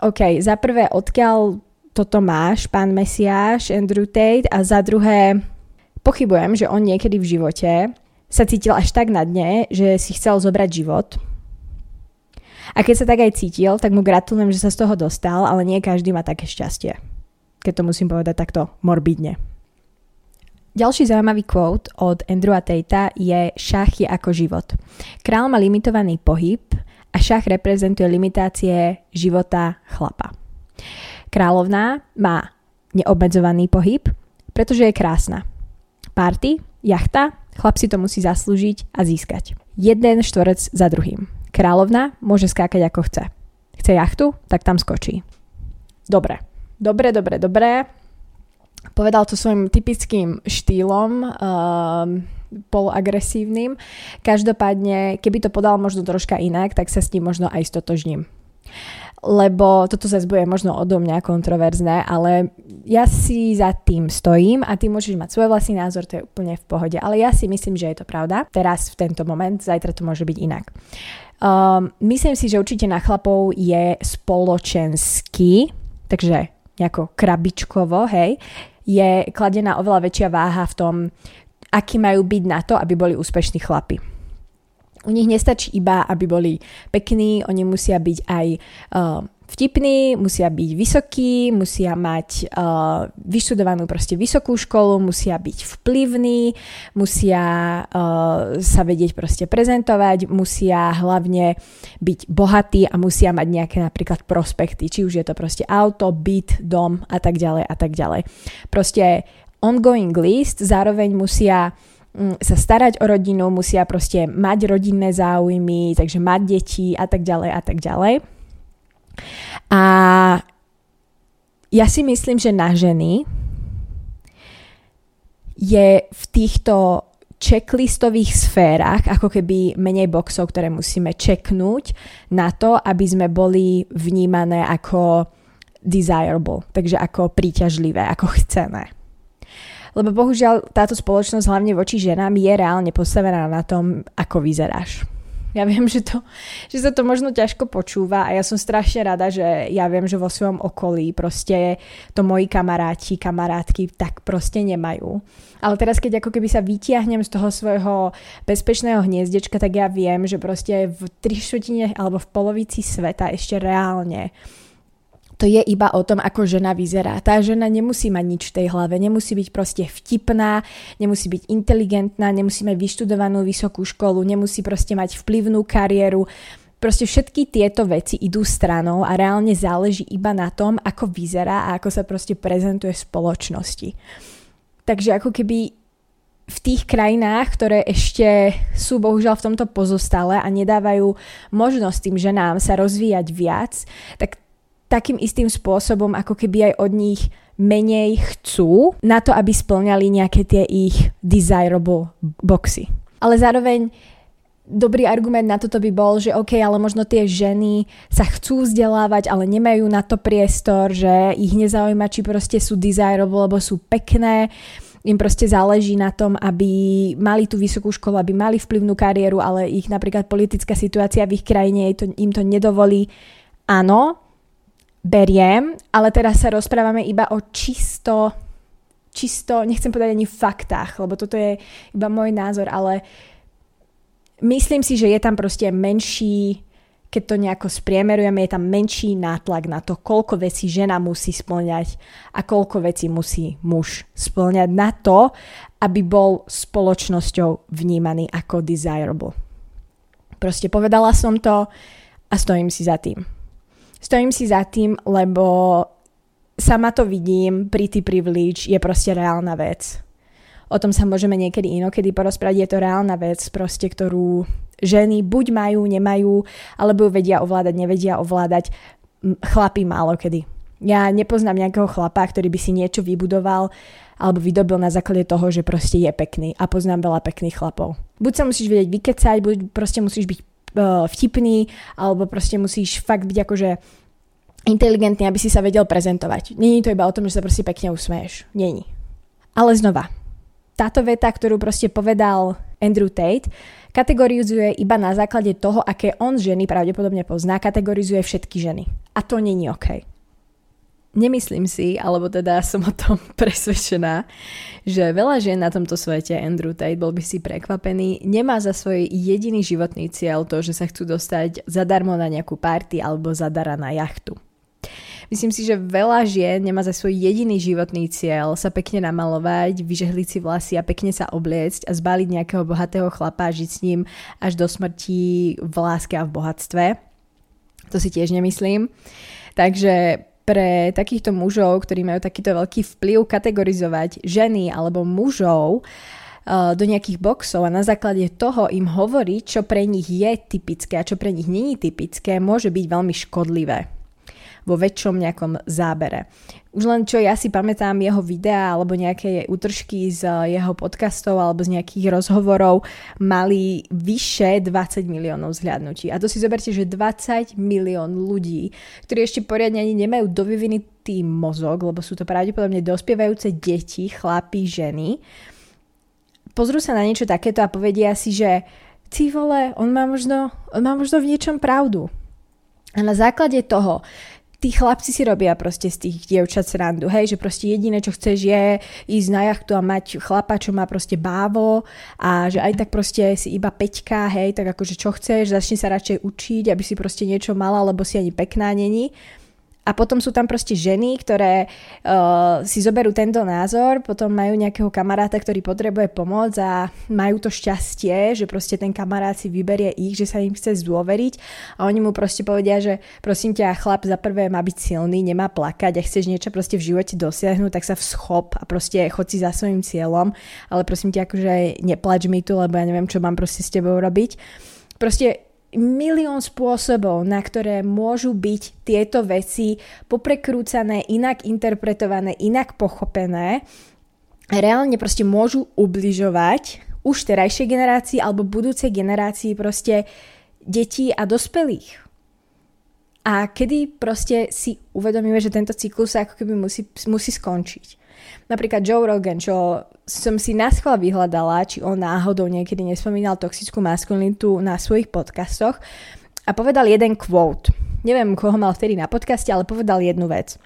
OK, za prvé, odkiaľ toto máš, pán Mesiáš, Andrew Tate? A za druhé, pochybujem, že on niekedy v živote sa cítil až tak na dne, že si chcel zobrať život, a keď sa tak aj cítil, tak mu gratulujem, že sa z toho dostal, ale nie každý má také šťastie. Keď to musím povedať takto morbidne. Ďalší zaujímavý quote od Andrewa Tatea je šach je ako život. Král má limitovaný pohyb a šach reprezentuje limitácie života chlapa. Královná má neobmedzovaný pohyb, pretože je krásna. Party, jachta, chlap si to musí zaslúžiť a získať. Jeden štvorec za druhým. Kráľovna môže skákať ako chce. Chce jachtu? Tak tam skočí. Dobre. Dobre, dobre, dobre. Povedal to svojim typickým štýlom, um, poloagresívnym. Každopádne, keby to podal možno troška inak, tak sa s ním možno aj stotožním lebo toto zase bude možno odo mňa kontroverzné, ale ja si za tým stojím a ty môžeš mať svoj vlastný názor, to je úplne v pohode, ale ja si myslím, že je to pravda. Teraz v tento moment, zajtra to môže byť inak. Um, myslím si, že určite na chlapov je spoločenský, takže nejako krabičkovo, hej, je kladená oveľa väčšia váha v tom, aký majú byť na to, aby boli úspešní chlapi. U nich nestačí iba, aby boli pekní, oni musia byť aj uh, vtipní, musia byť vysokí, musia mať uh, vyštudovanú proste vysokú školu, musia byť vplyvní, musia uh, sa vedieť proste prezentovať, musia hlavne byť bohatí a musia mať nejaké napríklad prospekty, či už je to proste auto, byt, dom a tak ďalej a tak ďalej. Proste ongoing list, zároveň musia Mm, sa starať o rodinu, musia proste mať rodinné záujmy, takže mať deti a tak ďalej a tak ďalej. A ja si myslím, že na ženy je v týchto checklistových sférach ako keby menej boxov, ktoré musíme čeknúť na to, aby sme boli vnímané ako desirable, takže ako príťažlivé, ako chceme lebo bohužiaľ táto spoločnosť hlavne voči ženám je reálne postavená na tom, ako vyzeráš. Ja viem, že, to, že sa to možno ťažko počúva a ja som strašne rada, že ja viem, že vo svojom okolí proste to moji kamaráti, kamarátky tak proste nemajú. Ale teraz, keď ako keby sa vytiahnem z toho svojho bezpečného hniezdečka, tak ja viem, že proste v tri alebo v polovici sveta ešte reálne to je iba o tom, ako žena vyzerá. Tá žena nemusí mať nič v tej hlave, nemusí byť proste vtipná, nemusí byť inteligentná, nemusí mať vyštudovanú vysokú školu, nemusí proste mať vplyvnú kariéru. Proste všetky tieto veci idú stranou a reálne záleží iba na tom, ako vyzerá a ako sa proste prezentuje v spoločnosti. Takže ako keby v tých krajinách, ktoré ešte sú bohužiaľ v tomto pozostale a nedávajú možnosť tým ženám sa rozvíjať viac, tak takým istým spôsobom, ako keby aj od nich menej chcú na to, aby splňali nejaké tie ich desirable boxy. Ale zároveň dobrý argument na toto by bol, že OK, ale možno tie ženy sa chcú vzdelávať, ale nemajú na to priestor, že ich nezaujíma, či proste sú desirable, lebo sú pekné, im proste záleží na tom, aby mali tú vysokú školu, aby mali vplyvnú kariéru, ale ich napríklad politická situácia v ich krajine im to nedovolí. Áno, beriem, ale teraz sa rozprávame iba o čisto, čisto, nechcem povedať ani faktách, lebo toto je iba môj názor, ale myslím si, že je tam proste menší, keď to nejako spriemerujeme, je tam menší nátlak na to, koľko vecí žena musí splňať a koľko vecí musí muž splňať na to, aby bol spoločnosťou vnímaný ako desirable. Proste povedala som to a stojím si za tým. Stojím si za tým, lebo sama to vidím, pretty privilege je proste reálna vec o tom sa môžeme niekedy inokedy porozprávať. Je to reálna vec, proste, ktorú ženy buď majú, nemajú, alebo ju vedia ovládať, nevedia ovládať. Chlapí málo kedy. Ja nepoznám nejakého chlapa, ktorý by si niečo vybudoval alebo vydobil na základe toho, že proste je pekný. A poznám veľa pekných chlapov. Buď sa musíš vedieť vykecať, buď proste musíš byť vtipný, alebo proste musíš fakt byť akože inteligentný, aby si sa vedel prezentovať. Není to iba o tom, že sa proste pekne usmeješ. Není. Ale znova, táto veta, ktorú proste povedal Andrew Tate, kategorizuje iba na základe toho, aké on ženy pravdepodobne pozná, kategorizuje všetky ženy. A to není OK. Nemyslím si, alebo teda som o tom presvedčená, že veľa žien na tomto svete, Andrew Tate, bol by si prekvapený, nemá za svoj jediný životný cieľ to, že sa chcú dostať zadarmo na nejakú party alebo zadara na jachtu. Myslím si, že veľa žien nemá za svoj jediný životný cieľ sa pekne namalovať, vyžehliť si vlasy a pekne sa obliecť a zbaliť nejakého bohatého chlapa a žiť s ním až do smrti v láske a v bohatstve. To si tiež nemyslím. Takže pre takýchto mužov, ktorí majú takýto veľký vplyv kategorizovať ženy alebo mužov, eh, do nejakých boxov a na základe toho im hovoriť, čo pre nich je typické a čo pre nich není typické, môže byť veľmi škodlivé vo väčšom nejakom zábere. Už len čo ja si pamätám jeho videá alebo nejaké útržky z jeho podcastov alebo z nejakých rozhovorov mali vyše 20 miliónov zhľadnutí. A to si zoberte, že 20 milión ľudí, ktorí ešte poriadne ani nemajú dovyvinutý mozog, lebo sú to pravdepodobne dospievajúce deti, chlapí, ženy, pozrú sa na niečo takéto a povedia si, že ty vole, on má možno, on má možno v niečom pravdu. A na základe toho tí chlapci si robia proste z tých dievčat srandu, hej, že proste jediné, čo chceš je ísť na jachtu a mať chlapa, čo má proste bávo a že aj tak proste si iba peťka, hej, tak akože čo chceš, začni sa radšej učiť, aby si proste niečo mala, lebo si ani pekná není. A potom sú tam proste ženy, ktoré uh, si zoberú tento názor, potom majú nejakého kamaráta, ktorý potrebuje pomoc a majú to šťastie, že proste ten kamarát si vyberie ich, že sa im chce zdôveriť. A oni mu proste povedia, že prosím ťa, chlap za prvé má byť silný, nemá plakať. A chceš niečo proste v živote dosiahnuť, tak sa vschop a proste chod si za svojim cieľom, ale prosím ťa, akože neplač mi tu, lebo ja neviem, čo mám proste s tebou robiť. Proste milión spôsobov, na ktoré môžu byť tieto veci poprekrúcané, inak interpretované, inak pochopené. Reálne proste môžu ubližovať už terajšej generácii alebo budúcej generácii proste detí a dospelých. A kedy proste si uvedomíme, že tento cyklus sa ako keby musí, musí skončiť. Napríklad Joe Rogan, čo som si naschval vyhľadala, či on náhodou niekedy nespomínal toxickú maskulinitu na svojich podcastoch a povedal jeden quote. Neviem, koho mal vtedy na podcaste, ale povedal jednu vec.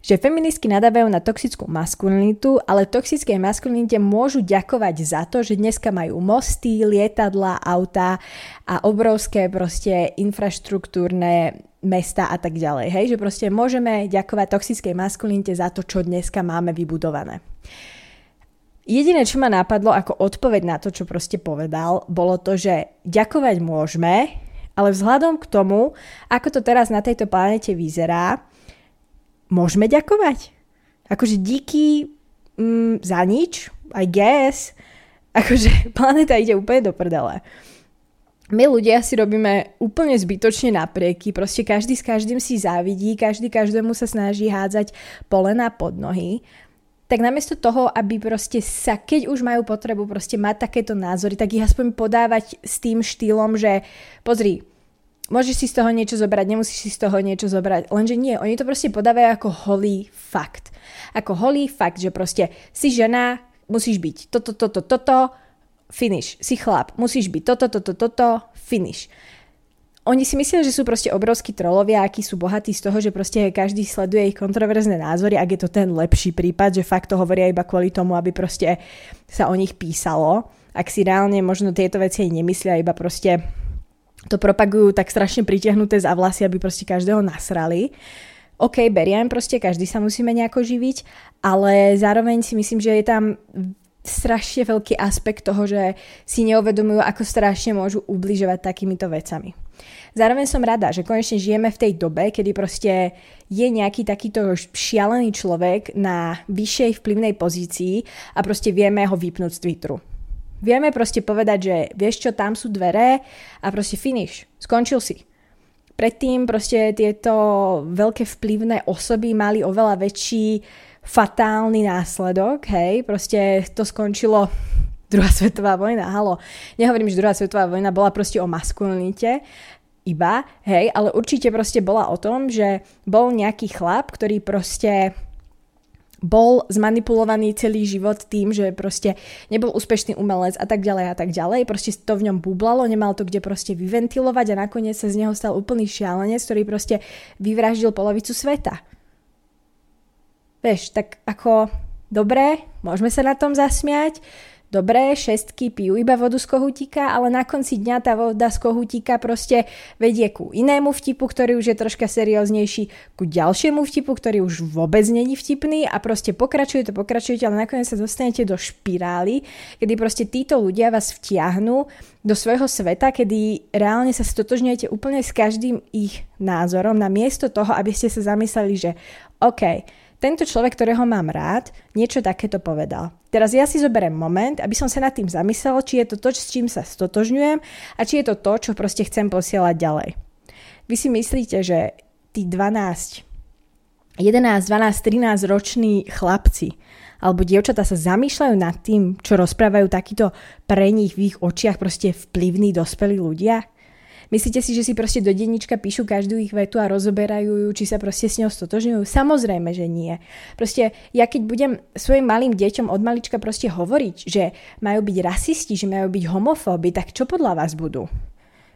Že feministky nadávajú na toxickú maskulinitu, ale toxickej maskulinite môžu ďakovať za to, že dneska majú mosty, lietadla, auta a obrovské proste infraštruktúrne mesta a tak ďalej. Hej? Že proste môžeme ďakovať toxickej maskulinite za to, čo dneska máme vybudované. Jediné, čo ma napadlo ako odpoveď na to, čo proste povedal, bolo to, že ďakovať môžeme, ale vzhľadom k tomu, ako to teraz na tejto planete vyzerá, môžeme ďakovať. Akože díky mm, za nič, I guess. Akože planeta ide úplne do prdele my ľudia si robíme úplne zbytočne naprieky, proste každý s každým si závidí, každý každému sa snaží hádzať polena pod nohy tak namiesto toho, aby proste sa, keď už majú potrebu proste mať takéto názory, tak ich aspoň podávať s tým štýlom, že pozri, môžeš si z toho niečo zobrať, nemusíš si z toho niečo zobrať. Lenže nie, oni to proste podávajú ako holý fakt. Ako holý fakt, že proste si žena, musíš byť toto, toto, toto, finish. Si chlap, musíš byť toto, toto, toto, finish oni si myslia, že sú proste obrovskí trolovia, akí sú bohatí z toho, že proste každý sleduje ich kontroverzné názory, ak je to ten lepší prípad, že fakt to hovoria iba kvôli tomu, aby proste sa o nich písalo. Ak si reálne možno tieto veci aj nemyslia, iba proste to propagujú tak strašne pritiahnuté za vlasy, aby proste každého nasrali. OK, beriem proste, každý sa musíme nejako živiť, ale zároveň si myslím, že je tam strašne veľký aspekt toho, že si neuvedomujú, ako strašne môžu ubližovať takýmito vecami. Zároveň som rada, že konečne žijeme v tej dobe, kedy proste je nejaký takýto šialený človek na vyššej vplyvnej pozícii a proste vieme ho vypnúť z Twitteru. Vieme proste povedať, že vieš čo, tam sú dvere a proste finish, skončil si. Predtým proste tieto veľké vplyvné osoby mali oveľa väčší fatálny následok, hej, proste to skončilo druhá svetová vojna, halo. Nehovorím, že druhá svetová vojna bola proste o maskulinite, iba, hej, ale určite proste bola o tom, že bol nejaký chlap, ktorý proste bol zmanipulovaný celý život tým, že proste nebol úspešný umelec a tak ďalej a tak ďalej. Proste to v ňom bublalo, nemal to kde proste vyventilovať a nakoniec sa z neho stal úplný šialenec, ktorý proste vyvraždil polovicu sveta. Vieš, tak ako dobre, môžeme sa na tom zasmiať, Dobré, šestky pijú iba vodu z kohútika, ale na konci dňa tá voda z kohútika proste vedie ku inému vtipu, ktorý už je troška serióznejší, ku ďalšiemu vtipu, ktorý už vôbec není vtipný a proste pokračujete, pokračujete, ale nakoniec sa dostanete do špirály, kedy proste títo ľudia vás vtiahnu do svojho sveta, kedy reálne sa stotožňujete úplne s každým ich názorom, namiesto toho, aby ste sa zamysleli, že OK, tento človek, ktorého mám rád, niečo takéto povedal. Teraz ja si zoberiem moment, aby som sa nad tým zamyslel, či je to to, s čím sa stotožňujem a či je to to, čo proste chcem posielať ďalej. Vy si myslíte, že tí 12, 11, 12, 13 roční chlapci alebo dievčatá sa zamýšľajú nad tým, čo rozprávajú takíto pre nich v ich očiach proste vplyvní dospelí ľudia? Myslíte si, že si proste do denníčka píšu každú ich vetu a rozoberajú ju, či sa proste s ňou stotožňujú? Samozrejme, že nie. Proste ja keď budem svojim malým deťom od malička proste hovoriť, že majú byť rasisti, že majú byť homofóby, tak čo podľa vás budú?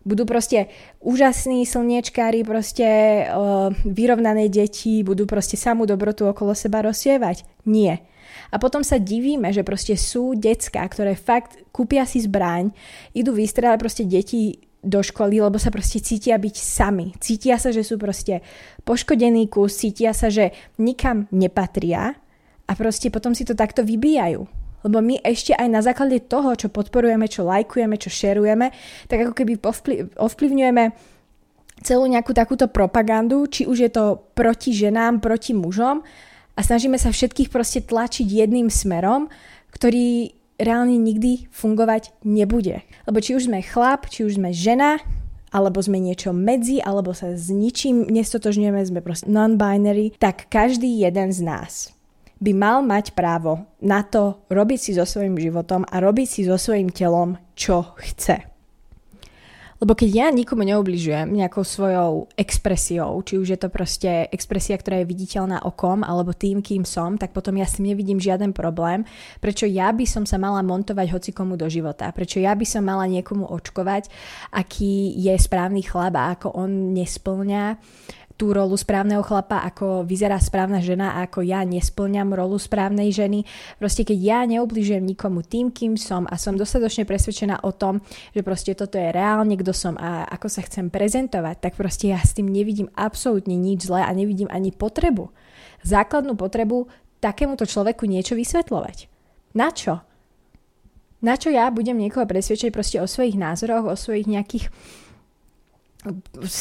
Budú proste úžasní slniečkári, proste uh, vyrovnané deti, budú proste samú dobrotu okolo seba rozsievať? Nie. A potom sa divíme, že proste sú decka, ktoré fakt kúpia si zbraň, idú vystrelať proste deti do školy, lebo sa proste cítia byť sami. Cítia sa, že sú proste poškodení kus, cítia sa, že nikam nepatria a proste potom si to takto vybíjajú. Lebo my ešte aj na základe toho, čo podporujeme, čo lajkujeme, čo šerujeme, tak ako keby ovplyvňujeme celú nejakú takúto propagandu, či už je to proti ženám, proti mužom a snažíme sa všetkých proste tlačiť jedným smerom, ktorý reálne nikdy fungovať nebude. Lebo či už sme chlap, či už sme žena, alebo sme niečo medzi, alebo sa s ničím nestotožňujeme, sme proste non-binary, tak každý jeden z nás by mal mať právo na to robiť si so svojím životom a robiť si so svojím telom, čo chce. Lebo keď ja nikomu neubližujem nejakou svojou expresiou, či už je to proste expresia, ktorá je viditeľná okom alebo tým, kým som, tak potom ja s tým nevidím žiaden problém. Prečo ja by som sa mala montovať hocikomu do života? Prečo ja by som mala niekomu očkovať, aký je správny chlap a ako on nesplňa tú rolu správneho chlapa, ako vyzerá správna žena a ako ja nesplňam rolu správnej ženy. Proste keď ja neubližujem nikomu tým, kým som a som dostatočne presvedčená o tom, že proste toto je reálne, kto som a ako sa chcem prezentovať, tak proste ja s tým nevidím absolútne nič zlé a nevidím ani potrebu. Základnú potrebu takémuto človeku niečo vysvetľovať. Na čo? Na čo ja budem niekoho presvedčať proste o svojich názoroch, o svojich nejakých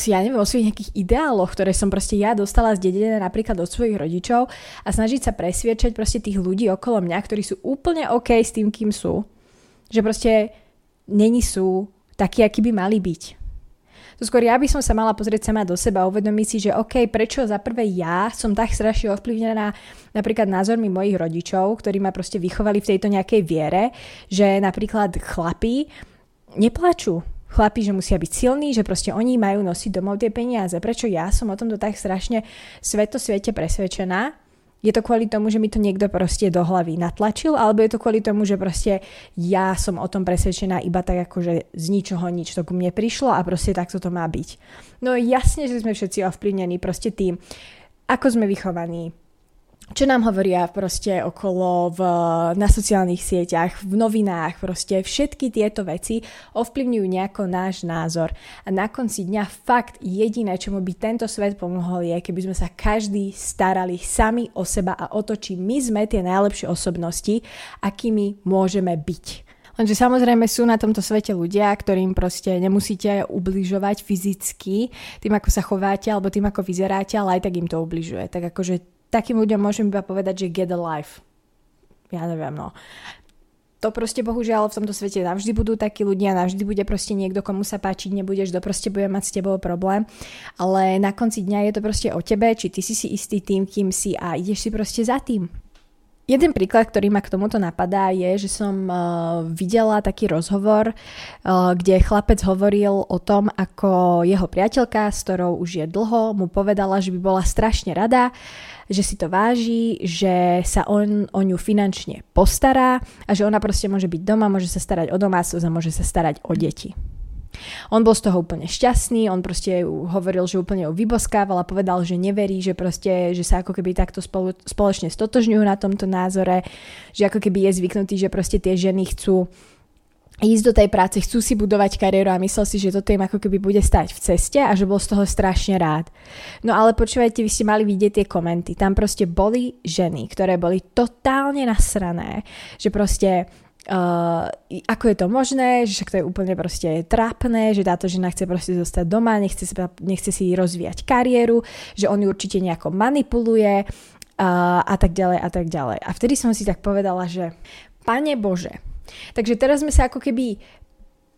ja neviem, o svojich nejakých ideáloch, ktoré som proste ja dostala z dedenia napríklad od svojich rodičov a snažiť sa presviečať proste tých ľudí okolo mňa, ktorí sú úplne OK s tým, kým sú. Že proste není sú takí, akí by mali byť. To skôr ja by som sa mala pozrieť sama do seba a uvedomiť si, že OK, prečo za prvé ja som tak strašne ovplyvnená napríklad názormi mojich rodičov, ktorí ma proste vychovali v tejto nejakej viere, že napríklad chlapí neplačú. Chlapi, že musia byť silní, že proste oni majú nosiť domov tie peniaze. Prečo ja som o tomto tak strašne sveto svete presvedčená, je to kvôli tomu, že mi to niekto proste do hlavy natlačil, alebo je to kvôli tomu, že proste ja som o tom presvedčená iba tak ako, že z ničoho nič to ku mne prišlo a proste takto to má byť. No jasne, že sme všetci ovplyvnení proste tým, ako sme vychovaní, čo nám hovoria proste okolo v, na sociálnych sieťach, v novinách, proste všetky tieto veci ovplyvňujú nejako náš názor. A na konci dňa fakt jediné, čomu by tento svet pomohol je, keby sme sa každý starali sami o seba a o to, či my sme tie najlepšie osobnosti, akými môžeme byť. Lenže samozrejme sú na tomto svete ľudia, ktorým proste nemusíte ubližovať fyzicky tým, ako sa chováte alebo tým, ako vyzeráte, ale aj tak im to ubližuje. Tak akože takým ľuďom môžem iba povedať, že get a life. Ja neviem, no. To proste bohužiaľ v tomto svete navždy budú takí ľudia, navždy bude proste niekto, komu sa páčiť nebudeš, kto proste bude mať s tebou problém. Ale na konci dňa je to proste o tebe, či ty si si istý tým, kým si a ideš si proste za tým. Jeden príklad, ktorý ma k tomuto napadá, je, že som uh, videla taký rozhovor, uh, kde chlapec hovoril o tom, ako jeho priateľka, s ktorou už je dlho, mu povedala, že by bola strašne rada, že si to váži, že sa on o ňu finančne postará a že ona proste môže byť doma, môže sa starať o domácnosť a môže sa starať o deti. On bol z toho úplne šťastný, on proste hovoril, že úplne ju vyboskával a povedal, že neverí, že proste, že sa ako keby takto spolu, spoločne stotožňujú na tomto názore, že ako keby je zvyknutý, že proste tie ženy chcú ísť do tej práce, chcú si budovať kariéru a myslel si, že toto im ako keby bude stať v ceste a že bol z toho strašne rád. No ale počúvajte, vy ste mali vidieť tie komenty. Tam proste boli ženy, ktoré boli totálne nasrané, že proste Uh, ako je to možné, že to je úplne proste trápne, že táto žena chce proste zostať doma, nechce, sa, nechce si rozvíjať kariéru, že on ju určite nejako manipuluje uh, a tak ďalej a tak ďalej. A vtedy som si tak povedala, že Pane Bože, takže teraz sme sa ako keby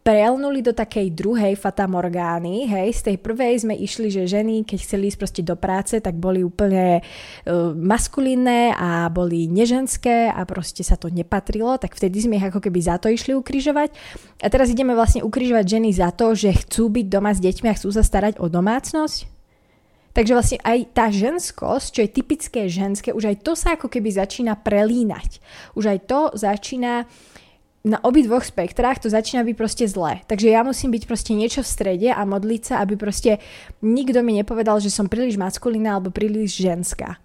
prelnuli do takej druhej fatamorgány, hej, z tej prvej sme išli, že ženy, keď chceli ísť proste do práce, tak boli úplne uh, maskulínne a boli neženské a proste sa to nepatrilo, tak vtedy sme ich ako keby za to išli ukrižovať. A teraz ideme vlastne ukrižovať ženy za to, že chcú byť doma s deťmi a chcú sa starať o domácnosť. Takže vlastne aj tá ženskosť, čo je typické ženské, už aj to sa ako keby začína prelínať. Už aj to začína uh, na obidvoch spektrách to začína byť proste zlé. Takže ja musím byť proste niečo v strede a modliť sa, aby proste nikto mi nepovedal, že som príliš maskulína alebo príliš ženská.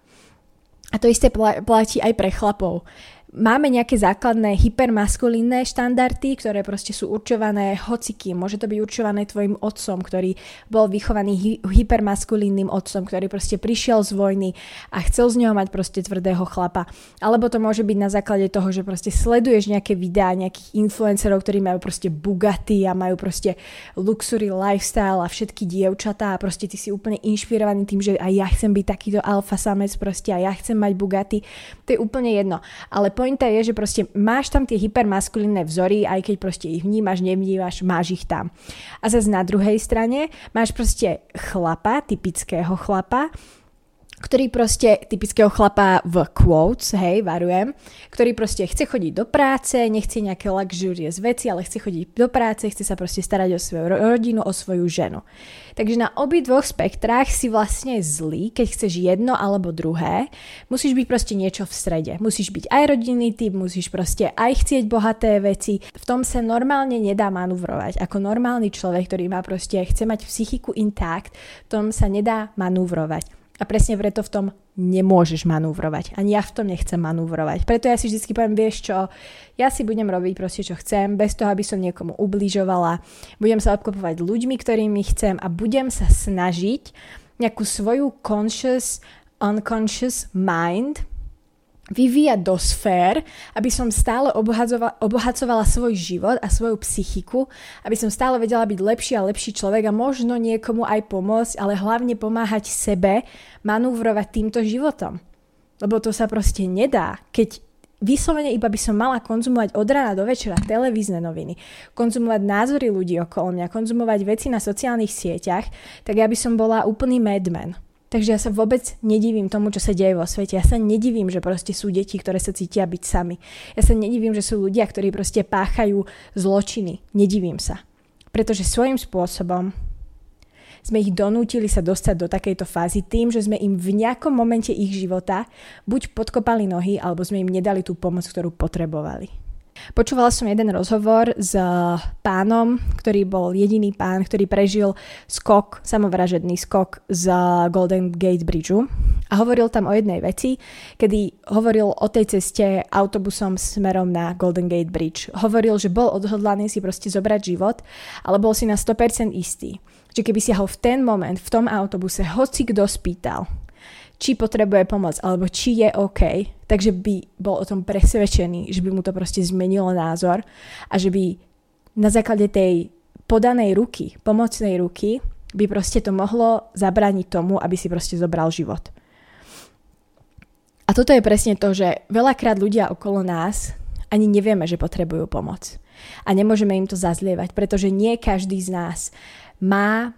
A to isté platí aj pre chlapov máme nejaké základné hypermaskulínne štandardy, ktoré proste sú určované hocikým. Môže to byť určované tvojim otcom, ktorý bol vychovaný hy- hypermaskulínnym otcom, ktorý proste prišiel z vojny a chcel z neho mať proste tvrdého chlapa. Alebo to môže byť na základe toho, že proste sleduješ nejaké videá nejakých influencerov, ktorí majú proste Bugatti a majú proste luxury lifestyle a všetky dievčatá a proste ty si úplne inšpirovaný tým, že aj ja chcem byť takýto alfa samec proste a ja chcem mať Bugatti. To je úplne jedno. Ale pointa je, že proste máš tam tie hypermaskulínne vzory, aj keď proste ich vnímaš, nevnímaš, máš ich tam. A zase na druhej strane máš proste chlapa, typického chlapa, ktorý proste, typického chlapa v quotes, hej, varujem, ktorý proste chce chodiť do práce, nechce nejaké z veci, ale chce chodiť do práce, chce sa proste starať o svoju rodinu, o svoju ženu. Takže na obidvoch spektrách si vlastne zlý, keď chceš jedno alebo druhé. Musíš byť proste niečo v strede. Musíš byť aj rodinný typ, musíš proste aj chcieť bohaté veci. V tom sa normálne nedá manuvrovať. Ako normálny človek, ktorý má proste, chce mať psychiku intakt, v tom sa nedá manuvrovať. A presne preto v tom nemôžeš manúvrovať. Ani ja v tom nechcem manúvrovať. Preto ja si vždy poviem, vieš čo, ja si budem robiť proste čo chcem, bez toho, aby som niekomu ubližovala. Budem sa obklopovať ľuďmi, ktorými chcem a budem sa snažiť nejakú svoju conscious, unconscious mind vyvíjať do sfér, aby som stále obohacovala, svoj život a svoju psychiku, aby som stále vedela byť lepší a lepší človek a možno niekomu aj pomôcť, ale hlavne pomáhať sebe manúvrovať týmto životom. Lebo to sa proste nedá, keď vyslovene iba by som mala konzumovať od rána do večera televízne noviny, konzumovať názory ľudí okolo mňa, konzumovať veci na sociálnych sieťach, tak ja by som bola úplný madman. Takže ja sa vôbec nedivím tomu, čo sa deje vo svete. Ja sa nedivím, že proste sú deti, ktoré sa cítia byť sami. Ja sa nedivím, že sú ľudia, ktorí proste páchajú zločiny. Nedivím sa. Pretože svojím spôsobom sme ich donútili sa dostať do takejto fázy tým, že sme im v nejakom momente ich života buď podkopali nohy, alebo sme im nedali tú pomoc, ktorú potrebovali. Počúvala som jeden rozhovor s pánom, ktorý bol jediný pán, ktorý prežil skok, samovražedný skok z Golden Gate Bridgeu a hovoril tam o jednej veci, kedy hovoril o tej ceste autobusom smerom na Golden Gate Bridge. Hovoril, že bol odhodlaný si proste zobrať život, ale bol si na 100% istý, že keby si ho v ten moment v tom autobuse hoci kto spýtal, či potrebuje pomoc, alebo či je OK, takže by bol o tom presvedčený, že by mu to proste zmenilo názor a že by na základe tej podanej ruky, pomocnej ruky, by proste to mohlo zabrániť tomu, aby si proste zobral život. A toto je presne to, že veľakrát ľudia okolo nás ani nevieme, že potrebujú pomoc. A nemôžeme im to zazlievať, pretože nie každý z nás má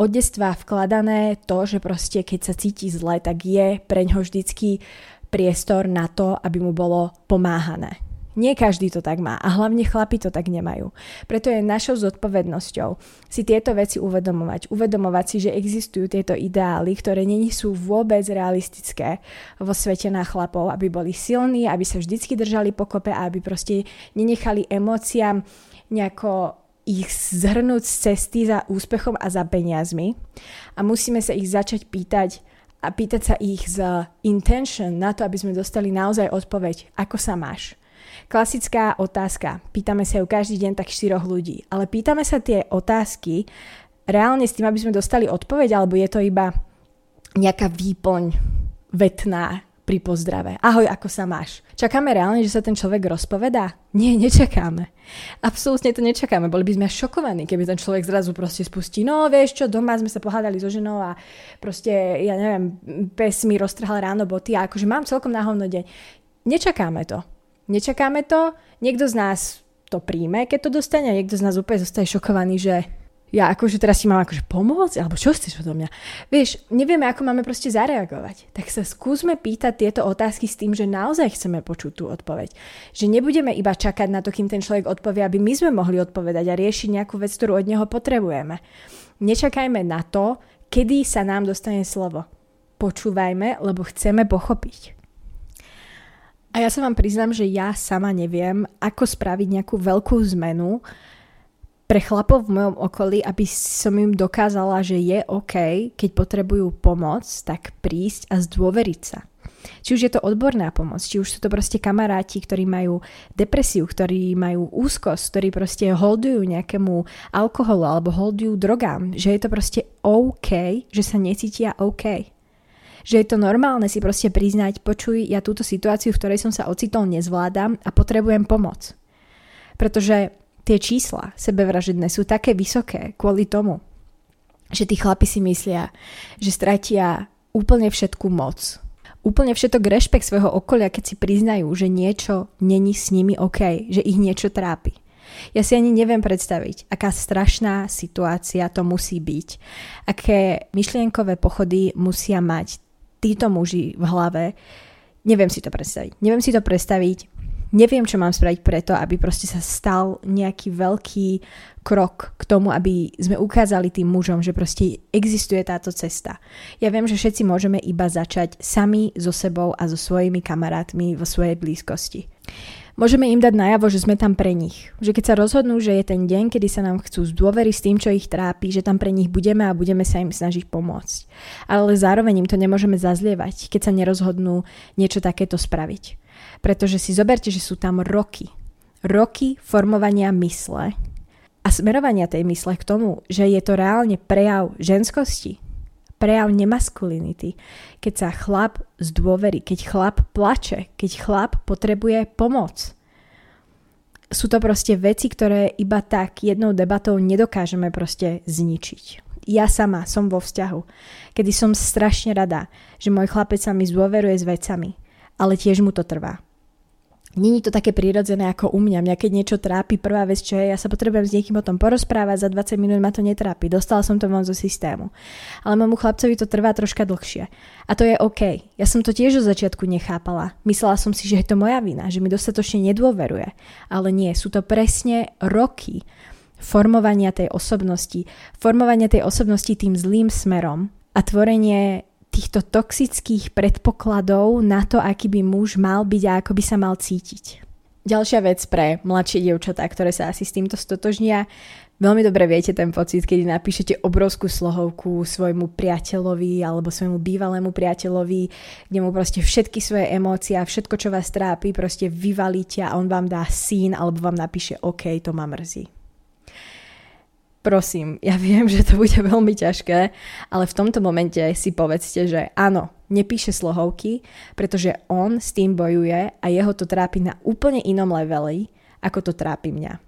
od detstva vkladané to, že proste keď sa cíti zle, tak je pre ňo vždycky priestor na to, aby mu bolo pomáhané. Nie každý to tak má a hlavne chlapi to tak nemajú. Preto je našou zodpovednosťou si tieto veci uvedomovať. Uvedomovať si, že existujú tieto ideály, ktoré není sú vôbec realistické vo svete na chlapov, aby boli silní, aby sa vždycky držali pokope a aby proste nenechali emóciám nejako ich zhrnúť z cesty za úspechom a za peniazmi a musíme sa ich začať pýtať a pýtať sa ich z intention na to, aby sme dostali naozaj odpoveď, ako sa máš. Klasická otázka. Pýtame sa ju každý deň tak štyroch ľudí. Ale pýtame sa tie otázky reálne s tým, aby sme dostali odpoveď, alebo je to iba nejaká výplň vetná, pri pozdrave. Ahoj, ako sa máš? Čakáme reálne, že sa ten človek rozpovedá? Nie, nečakáme. Absolútne to nečakáme. Boli by sme šokovaní, keby ten človek zrazu proste spustí. No, vieš čo, doma sme sa pohádali so ženou a proste, ja neviem, pes mi roztrhal ráno boty a akože mám celkom na hovno deň. Nečakáme to. Nečakáme to. Niekto z nás to príjme, keď to dostane a niekto z nás úplne zostaje šokovaný, že ja akože teraz ti mám akože pomôcť, alebo čo chceš odo mňa? Vieš, nevieme, ako máme proste zareagovať. Tak sa skúsme pýtať tieto otázky s tým, že naozaj chceme počuť tú odpoveď. Že nebudeme iba čakať na to, kým ten človek odpovie, aby my sme mohli odpovedať a riešiť nejakú vec, ktorú od neho potrebujeme. Nečakajme na to, kedy sa nám dostane slovo. Počúvajme, lebo chceme pochopiť. A ja sa vám priznám, že ja sama neviem, ako spraviť nejakú veľkú zmenu, pre chlapov v mojom okolí, aby som im dokázala, že je OK, keď potrebujú pomoc, tak prísť a zdôveriť sa. Či už je to odborná pomoc, či už sú to proste kamaráti, ktorí majú depresiu, ktorí majú úzkosť, ktorí proste holdujú nejakému alkoholu alebo holdujú drogám, že je to proste OK, že sa necítia OK. Že je to normálne si proste priznať, počuj, ja túto situáciu, v ktorej som sa ocitol, nezvládam a potrebujem pomoc. Pretože tie čísla sebevražedné sú také vysoké kvôli tomu, že tí chlapi si myslia, že stratia úplne všetku moc. Úplne všetok rešpekt svojho okolia, keď si priznajú, že niečo není s nimi OK, že ich niečo trápi. Ja si ani neviem predstaviť, aká strašná situácia to musí byť, aké myšlienkové pochody musia mať títo muži v hlave. Neviem si to predstaviť. Neviem si to predstaviť neviem, čo mám spraviť preto, aby proste sa stal nejaký veľký krok k tomu, aby sme ukázali tým mužom, že proste existuje táto cesta. Ja viem, že všetci môžeme iba začať sami so sebou a so svojimi kamarátmi vo svojej blízkosti. Môžeme im dať najavo, že sme tam pre nich. Že keď sa rozhodnú, že je ten deň, kedy sa nám chcú zdôveriť s tým, čo ich trápi, že tam pre nich budeme a budeme sa im snažiť pomôcť. Ale zároveň im to nemôžeme zazlievať, keď sa nerozhodnú niečo takéto spraviť. Pretože si zoberte, že sú tam roky. Roky formovania mysle a smerovania tej mysle k tomu, že je to reálne prejav ženskosti, prejav nemaskulinity, keď sa chlap zdôverí, keď chlap plače, keď chlap potrebuje pomoc. Sú to proste veci, ktoré iba tak jednou debatou nedokážeme proste zničiť. Ja sama som vo vzťahu, kedy som strašne rada, že môj chlapec sa mi zdôveruje s vecami, ale tiež mu to trvá Není to také prirodzené ako u mňa. Mňa keď niečo trápi, prvá vec, čo je, ja sa potrebujem s niekým o tom porozprávať, za 20 minút ma to netrápi. Dostala som to von zo systému. Ale môjmu chlapcovi to trvá troška dlhšie. A to je OK. Ja som to tiež od začiatku nechápala. Myslela som si, že je to moja vina, že mi dostatočne nedôveruje. Ale nie, sú to presne roky formovania tej osobnosti. Formovania tej osobnosti tým zlým smerom a tvorenie týchto toxických predpokladov na to, aký by muž mal byť a ako by sa mal cítiť. Ďalšia vec pre mladšie dievčatá, ktoré sa asi s týmto stotožnia. Veľmi dobre viete ten pocit, kedy napíšete obrovskú slohovku svojmu priateľovi alebo svojmu bývalému priateľovi, kde mu proste všetky svoje emócie a všetko, čo vás trápi, proste vyvalíte a on vám dá sín alebo vám napíše OK, to ma mrzí prosím, ja viem, že to bude veľmi ťažké, ale v tomto momente si povedzte, že áno, nepíše slohovky, pretože on s tým bojuje a jeho to trápi na úplne inom leveli, ako to trápi mňa.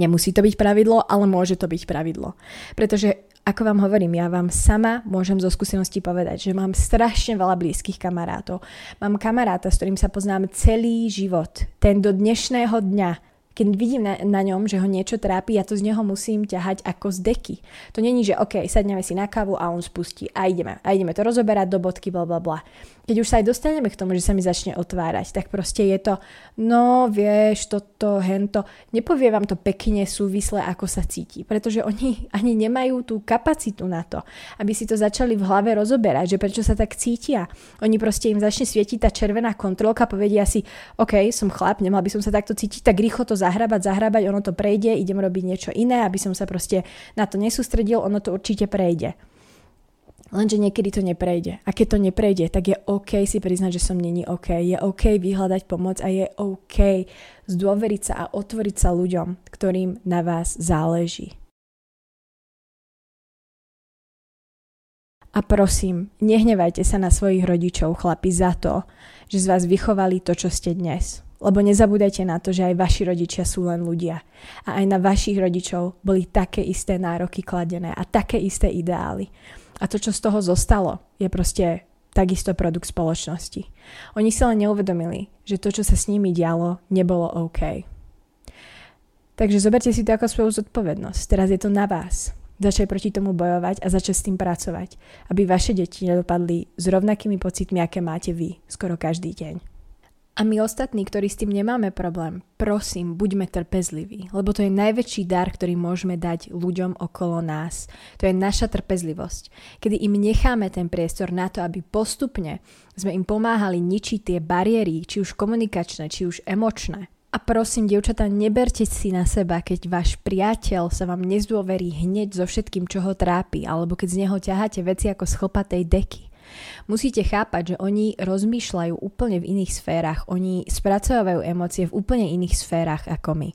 Nemusí to byť pravidlo, ale môže to byť pravidlo. Pretože, ako vám hovorím, ja vám sama môžem zo skúsenosti povedať, že mám strašne veľa blízkych kamarátov. Mám kamaráta, s ktorým sa poznám celý život. Ten do dnešného dňa keď vidím na, na ňom, že ho niečo trápi, ja to z neho musím ťahať ako z deky. To není, že OK, sadneme si na kávu a on spustí a ideme. A ideme to rozoberať do bodky, bla bla bla. Keď už sa aj dostaneme k tomu, že sa mi začne otvárať, tak proste je to, no vieš, toto, hento. Nepovie vám to pekne, súvisle, ako sa cíti. Pretože oni ani nemajú tú kapacitu na to, aby si to začali v hlave rozoberať, že prečo sa tak cítia. Oni proste im začne svietiť tá červená kontrolka, povedia si, OK, som chlap, nemal by som sa takto cítiť, tak rýchlo to zahrabať, zahrabať, ono to prejde, idem robiť niečo iné, aby som sa proste na to nesústredil, ono to určite prejde. Lenže niekedy to neprejde. A keď to neprejde, tak je OK si priznať, že som není OK. Je OK vyhľadať pomoc a je OK zdôveriť sa a otvoriť sa ľuďom, ktorým na vás záleží. A prosím, nehnevajte sa na svojich rodičov, chlapi, za to, že z vás vychovali to, čo ste dnes. Lebo nezabúdajte na to, že aj vaši rodičia sú len ľudia. A aj na vašich rodičov boli také isté nároky kladené a také isté ideály. A to, čo z toho zostalo, je proste takisto produkt spoločnosti. Oni si len neuvedomili, že to, čo sa s nimi dialo, nebolo OK. Takže zoberte si to ako svoju zodpovednosť. Teraz je to na vás. Začať proti tomu bojovať a začať s tým pracovať, aby vaše deti nedopadli s rovnakými pocitmi, aké máte vy skoro každý deň. A my ostatní, ktorí s tým nemáme problém, prosím, buďme trpezliví, lebo to je najväčší dar, ktorý môžeme dať ľuďom okolo nás. To je naša trpezlivosť. Kedy im necháme ten priestor na to, aby postupne sme im pomáhali ničiť tie bariéry, či už komunikačné, či už emočné. A prosím, dievčatá, neberte si na seba, keď váš priateľ sa vám nezdôverí hneď so všetkým, čo ho trápi, alebo keď z neho ťaháte veci ako z deky. Musíte chápať, že oni rozmýšľajú úplne v iných sférach, oni spracovávajú emócie v úplne iných sférach ako my.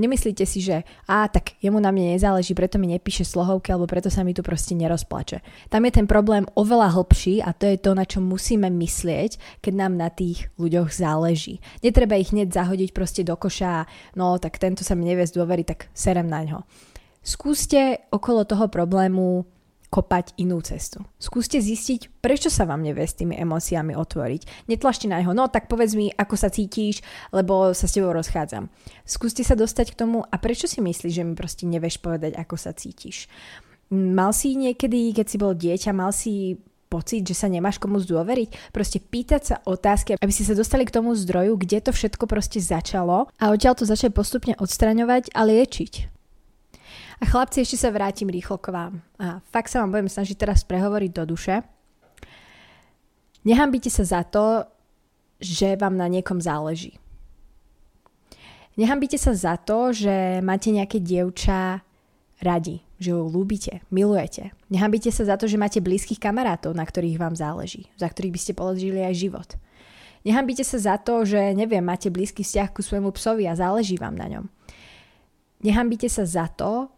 Nemyslíte si, že a tak jemu na mne nezáleží, preto mi nepíše slohovky, alebo preto sa mi tu proste nerozplače. Tam je ten problém oveľa hlbší a to je to, na čo musíme myslieť, keď nám na tých ľuďoch záleží. Netreba ich hneď zahodiť proste do koša no tak tento sa mi nevie zdôveriť, tak serem na ňo. Skúste okolo toho problému kopať inú cestu. Skúste zistiť, prečo sa vám nevie s tými emóciami otvoriť. Netlačte na jeho, no tak povedz mi, ako sa cítiš, lebo sa s tebou rozchádzam. Skúste sa dostať k tomu, a prečo si myslíš, že mi proste nevieš povedať, ako sa cítiš. Mal si niekedy, keď si bol dieťa, mal si pocit, že sa nemáš komu zdôveriť? Proste pýtať sa otázky, aby si sa dostali k tomu zdroju, kde to všetko proste začalo a odtiaľ to začať postupne odstraňovať a liečiť. A chlapci, ešte sa vrátim rýchlo k vám. A fakt sa vám budem snažiť teraz prehovoriť do duše. Nehambite sa za to, že vám na niekom záleží. Nehambite sa za to, že máte nejaké dievča radi, že ho ľúbite, milujete. Nehambite sa za to, že máte blízkych kamarátov, na ktorých vám záleží, za ktorých by ste položili aj život. Nehambite sa za to, že neviem, máte blízky vzťah ku svojmu psovi a záleží vám na ňom. Nehambite sa za to,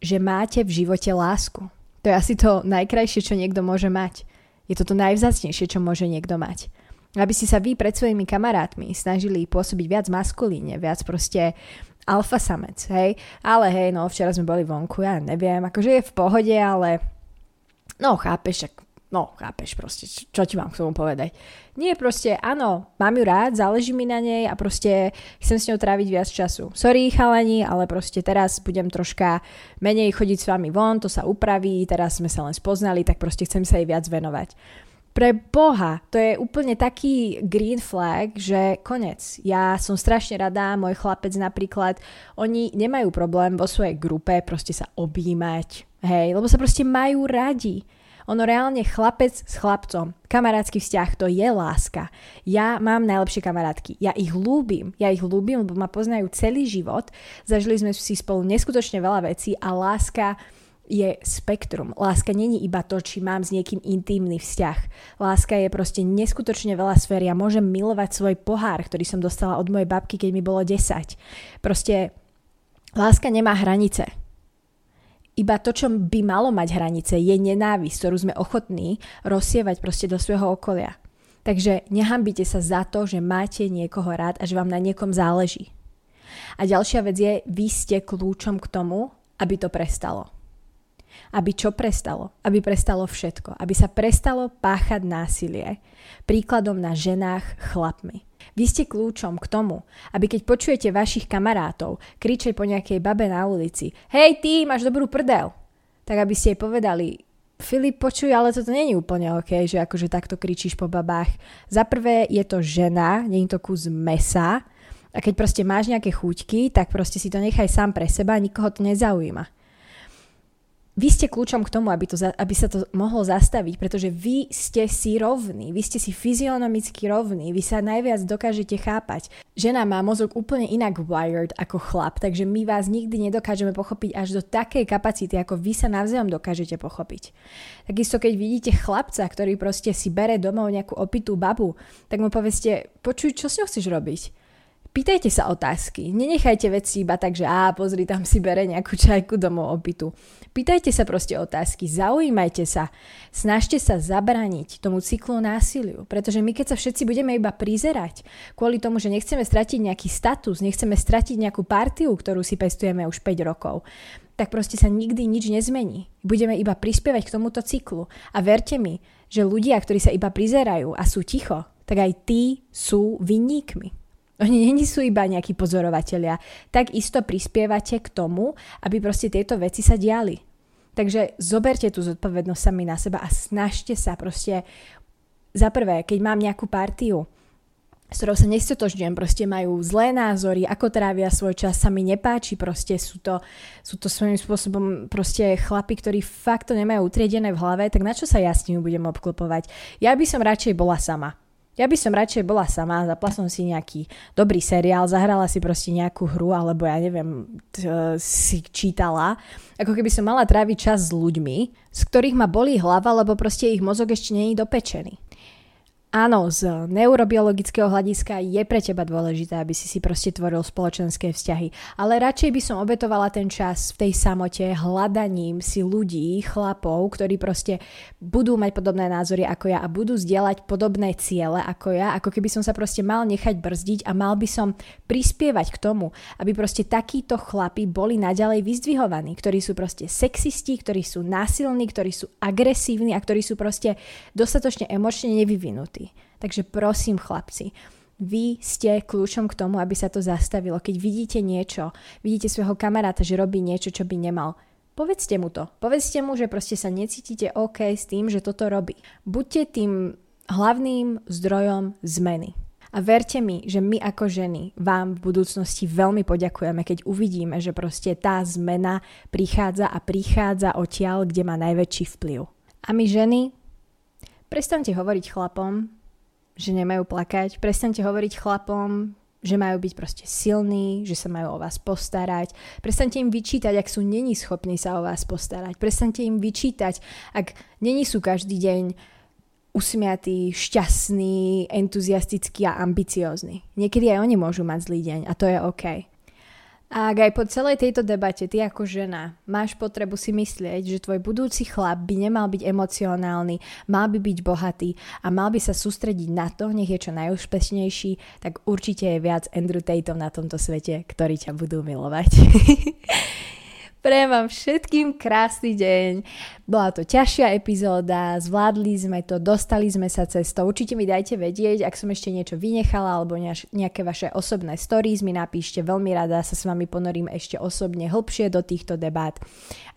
že máte v živote lásku. To je asi to najkrajšie, čo niekto môže mať. Je to to najvzácnejšie, čo môže niekto mať. Aby ste sa vy pred svojimi kamarátmi snažili pôsobiť viac maskulíne, viac proste alfa samec, hej. Ale hej, no včera sme boli vonku, ja neviem, akože je v pohode, ale no chápeš, ak No, chápeš proste, čo, ti mám k tomu povedať. Nie, proste, áno, mám ju rád, záleží mi na nej a proste chcem s ňou tráviť viac času. Sorry, chalani, ale proste teraz budem troška menej chodiť s vami von, to sa upraví, teraz sme sa len spoznali, tak proste chcem sa jej viac venovať. Pre Boha, to je úplne taký green flag, že konec. Ja som strašne rada, môj chlapec napríklad, oni nemajú problém vo svojej grupe proste sa objímať, hej, lebo sa proste majú radi ono reálne chlapec s chlapcom, kamarátsky vzťah, to je láska. Ja mám najlepšie kamarátky, ja ich ľúbim, ja ich ľúbim, lebo ma poznajú celý život, zažili sme si spolu neskutočne veľa vecí a láska je spektrum. Láska není iba to, či mám s niekým intimný vzťah. Láska je proste neskutočne veľa sfér. Ja môžem milovať svoj pohár, ktorý som dostala od mojej babky, keď mi bolo 10. Proste láska nemá hranice iba to, čo by malo mať hranice, je nenávisť, ktorú sme ochotní rozsievať proste do svojho okolia. Takže nehambite sa za to, že máte niekoho rád a že vám na niekom záleží. A ďalšia vec je, vy ste kľúčom k tomu, aby to prestalo. Aby čo prestalo? Aby prestalo všetko. Aby sa prestalo páchať násilie. Príkladom na ženách chlapmi. Vy ste kľúčom k tomu, aby keď počujete vašich kamarátov kričať po nejakej babe na ulici Hej ty, máš dobrú prdel, tak aby ste jej povedali Filip, počuj, ale toto není úplne OK, že akože takto kričíš po babách. Za prvé je to žena, nie je to kus mesa a keď proste máš nejaké chuťky, tak proste si to nechaj sám pre seba, nikoho to nezaujíma vy ste kľúčom k tomu, aby, to, aby sa to mohlo zastaviť, pretože vy ste si rovní, vy ste si fyzionomicky rovní, vy sa najviac dokážete chápať. Žena má mozog úplne inak wired ako chlap, takže my vás nikdy nedokážeme pochopiť až do takej kapacity, ako vy sa navzájom dokážete pochopiť. Takisto keď vidíte chlapca, ktorý proste si bere domov nejakú opitú babu, tak mu povedzte, počuj, čo s ňou chceš robiť? Pýtajte sa otázky. Nenechajte veci iba tak, že á, pozri, tam si bere nejakú čajku domov opitu. Pýtajte sa proste otázky, zaujímajte sa, snažte sa zabraniť tomu cyklu násiliu, pretože my keď sa všetci budeme iba prizerať kvôli tomu, že nechceme stratiť nejaký status, nechceme stratiť nejakú partiu, ktorú si pestujeme už 5 rokov, tak proste sa nikdy nič nezmení. Budeme iba prispievať k tomuto cyklu. A verte mi, že ľudia, ktorí sa iba prizerajú a sú ticho, tak aj tí sú vinníkmi. Oni není sú iba nejakí pozorovatelia. Tak isto prispievate k tomu, aby proste tieto veci sa diali. Takže zoberte tú zodpovednosť sami na seba a snažte sa proste za prvé, keď mám nejakú partiu, s ktorou sa nestotožňujem, proste majú zlé názory, ako trávia svoj čas, sa mi nepáči, proste sú to, sú to svojím spôsobom proste chlapi, ktorí fakt to nemajú utriedené v hlave, tak na čo sa ja s nimi budem obklopovať? Ja by som radšej bola sama. Ja by som radšej bola sama, zapla som si nejaký dobrý seriál, zahrala si proste nejakú hru, alebo ja neviem, t- si čítala, ako keby som mala tráviť čas s ľuďmi, z ktorých ma bolí hlava, lebo proste ich mozog ešte je dopečený. Áno, z neurobiologického hľadiska je pre teba dôležité, aby si si proste tvoril spoločenské vzťahy, ale radšej by som obetovala ten čas v tej samote hľadaním si ľudí, chlapov, ktorí proste budú mať podobné názory ako ja a budú zdieľať podobné ciele ako ja, ako keby som sa proste mal nechať brzdiť a mal by som prispievať k tomu, aby proste takíto chlapi boli naďalej vyzdvihovaní, ktorí sú proste sexisti, ktorí sú násilní, ktorí sú agresívni a ktorí sú proste dostatočne emočne nevyvinutí. Takže prosím chlapci, vy ste kľúčom k tomu, aby sa to zastavilo. Keď vidíte niečo, vidíte svojho kamaráta, že robí niečo, čo by nemal, povedzte mu to. Povedzte mu, že proste sa necítite OK s tým, že toto robí. Buďte tým hlavným zdrojom zmeny. A verte mi, že my ako ženy vám v budúcnosti veľmi poďakujeme, keď uvidíme, že proste tá zmena prichádza a prichádza odtiaľ, kde má najväčší vplyv. A my ženy, prestante hovoriť chlapom, že nemajú plakať. Prestante hovoriť chlapom, že majú byť proste silní, že sa majú o vás postarať. Prestante im vyčítať, ak sú není schopní sa o vás postarať. Prestante im vyčítať, ak není sú každý deň usmiatí, šťastní, entuziastickí a ambiciózni. Niekedy aj oni môžu mať zlý deň a to je OK. A ak aj po celej tejto debate ty ako žena máš potrebu si myslieť, že tvoj budúci chlap by nemal byť emocionálny, mal by byť bohatý a mal by sa sústrediť na to, nech je čo najúspešnejší, tak určite je viac Andrew Tateov na tomto svete, ktorí ťa budú milovať. Prajem vám všetkým krásny deň. Bola to ťažšia epizóda, zvládli sme to, dostali sme sa cez to. Určite mi dajte vedieť, ak som ešte niečo vynechala alebo nejaké vaše osobné stories mi napíšte. Veľmi rada sa s vami ponorím ešte osobne hlbšie do týchto debát.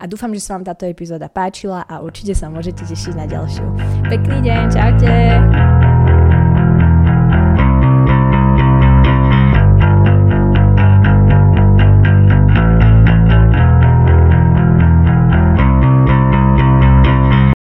A dúfam, že sa vám táto epizóda páčila a určite sa môžete tešiť na ďalšiu. Pekný deň, čaute!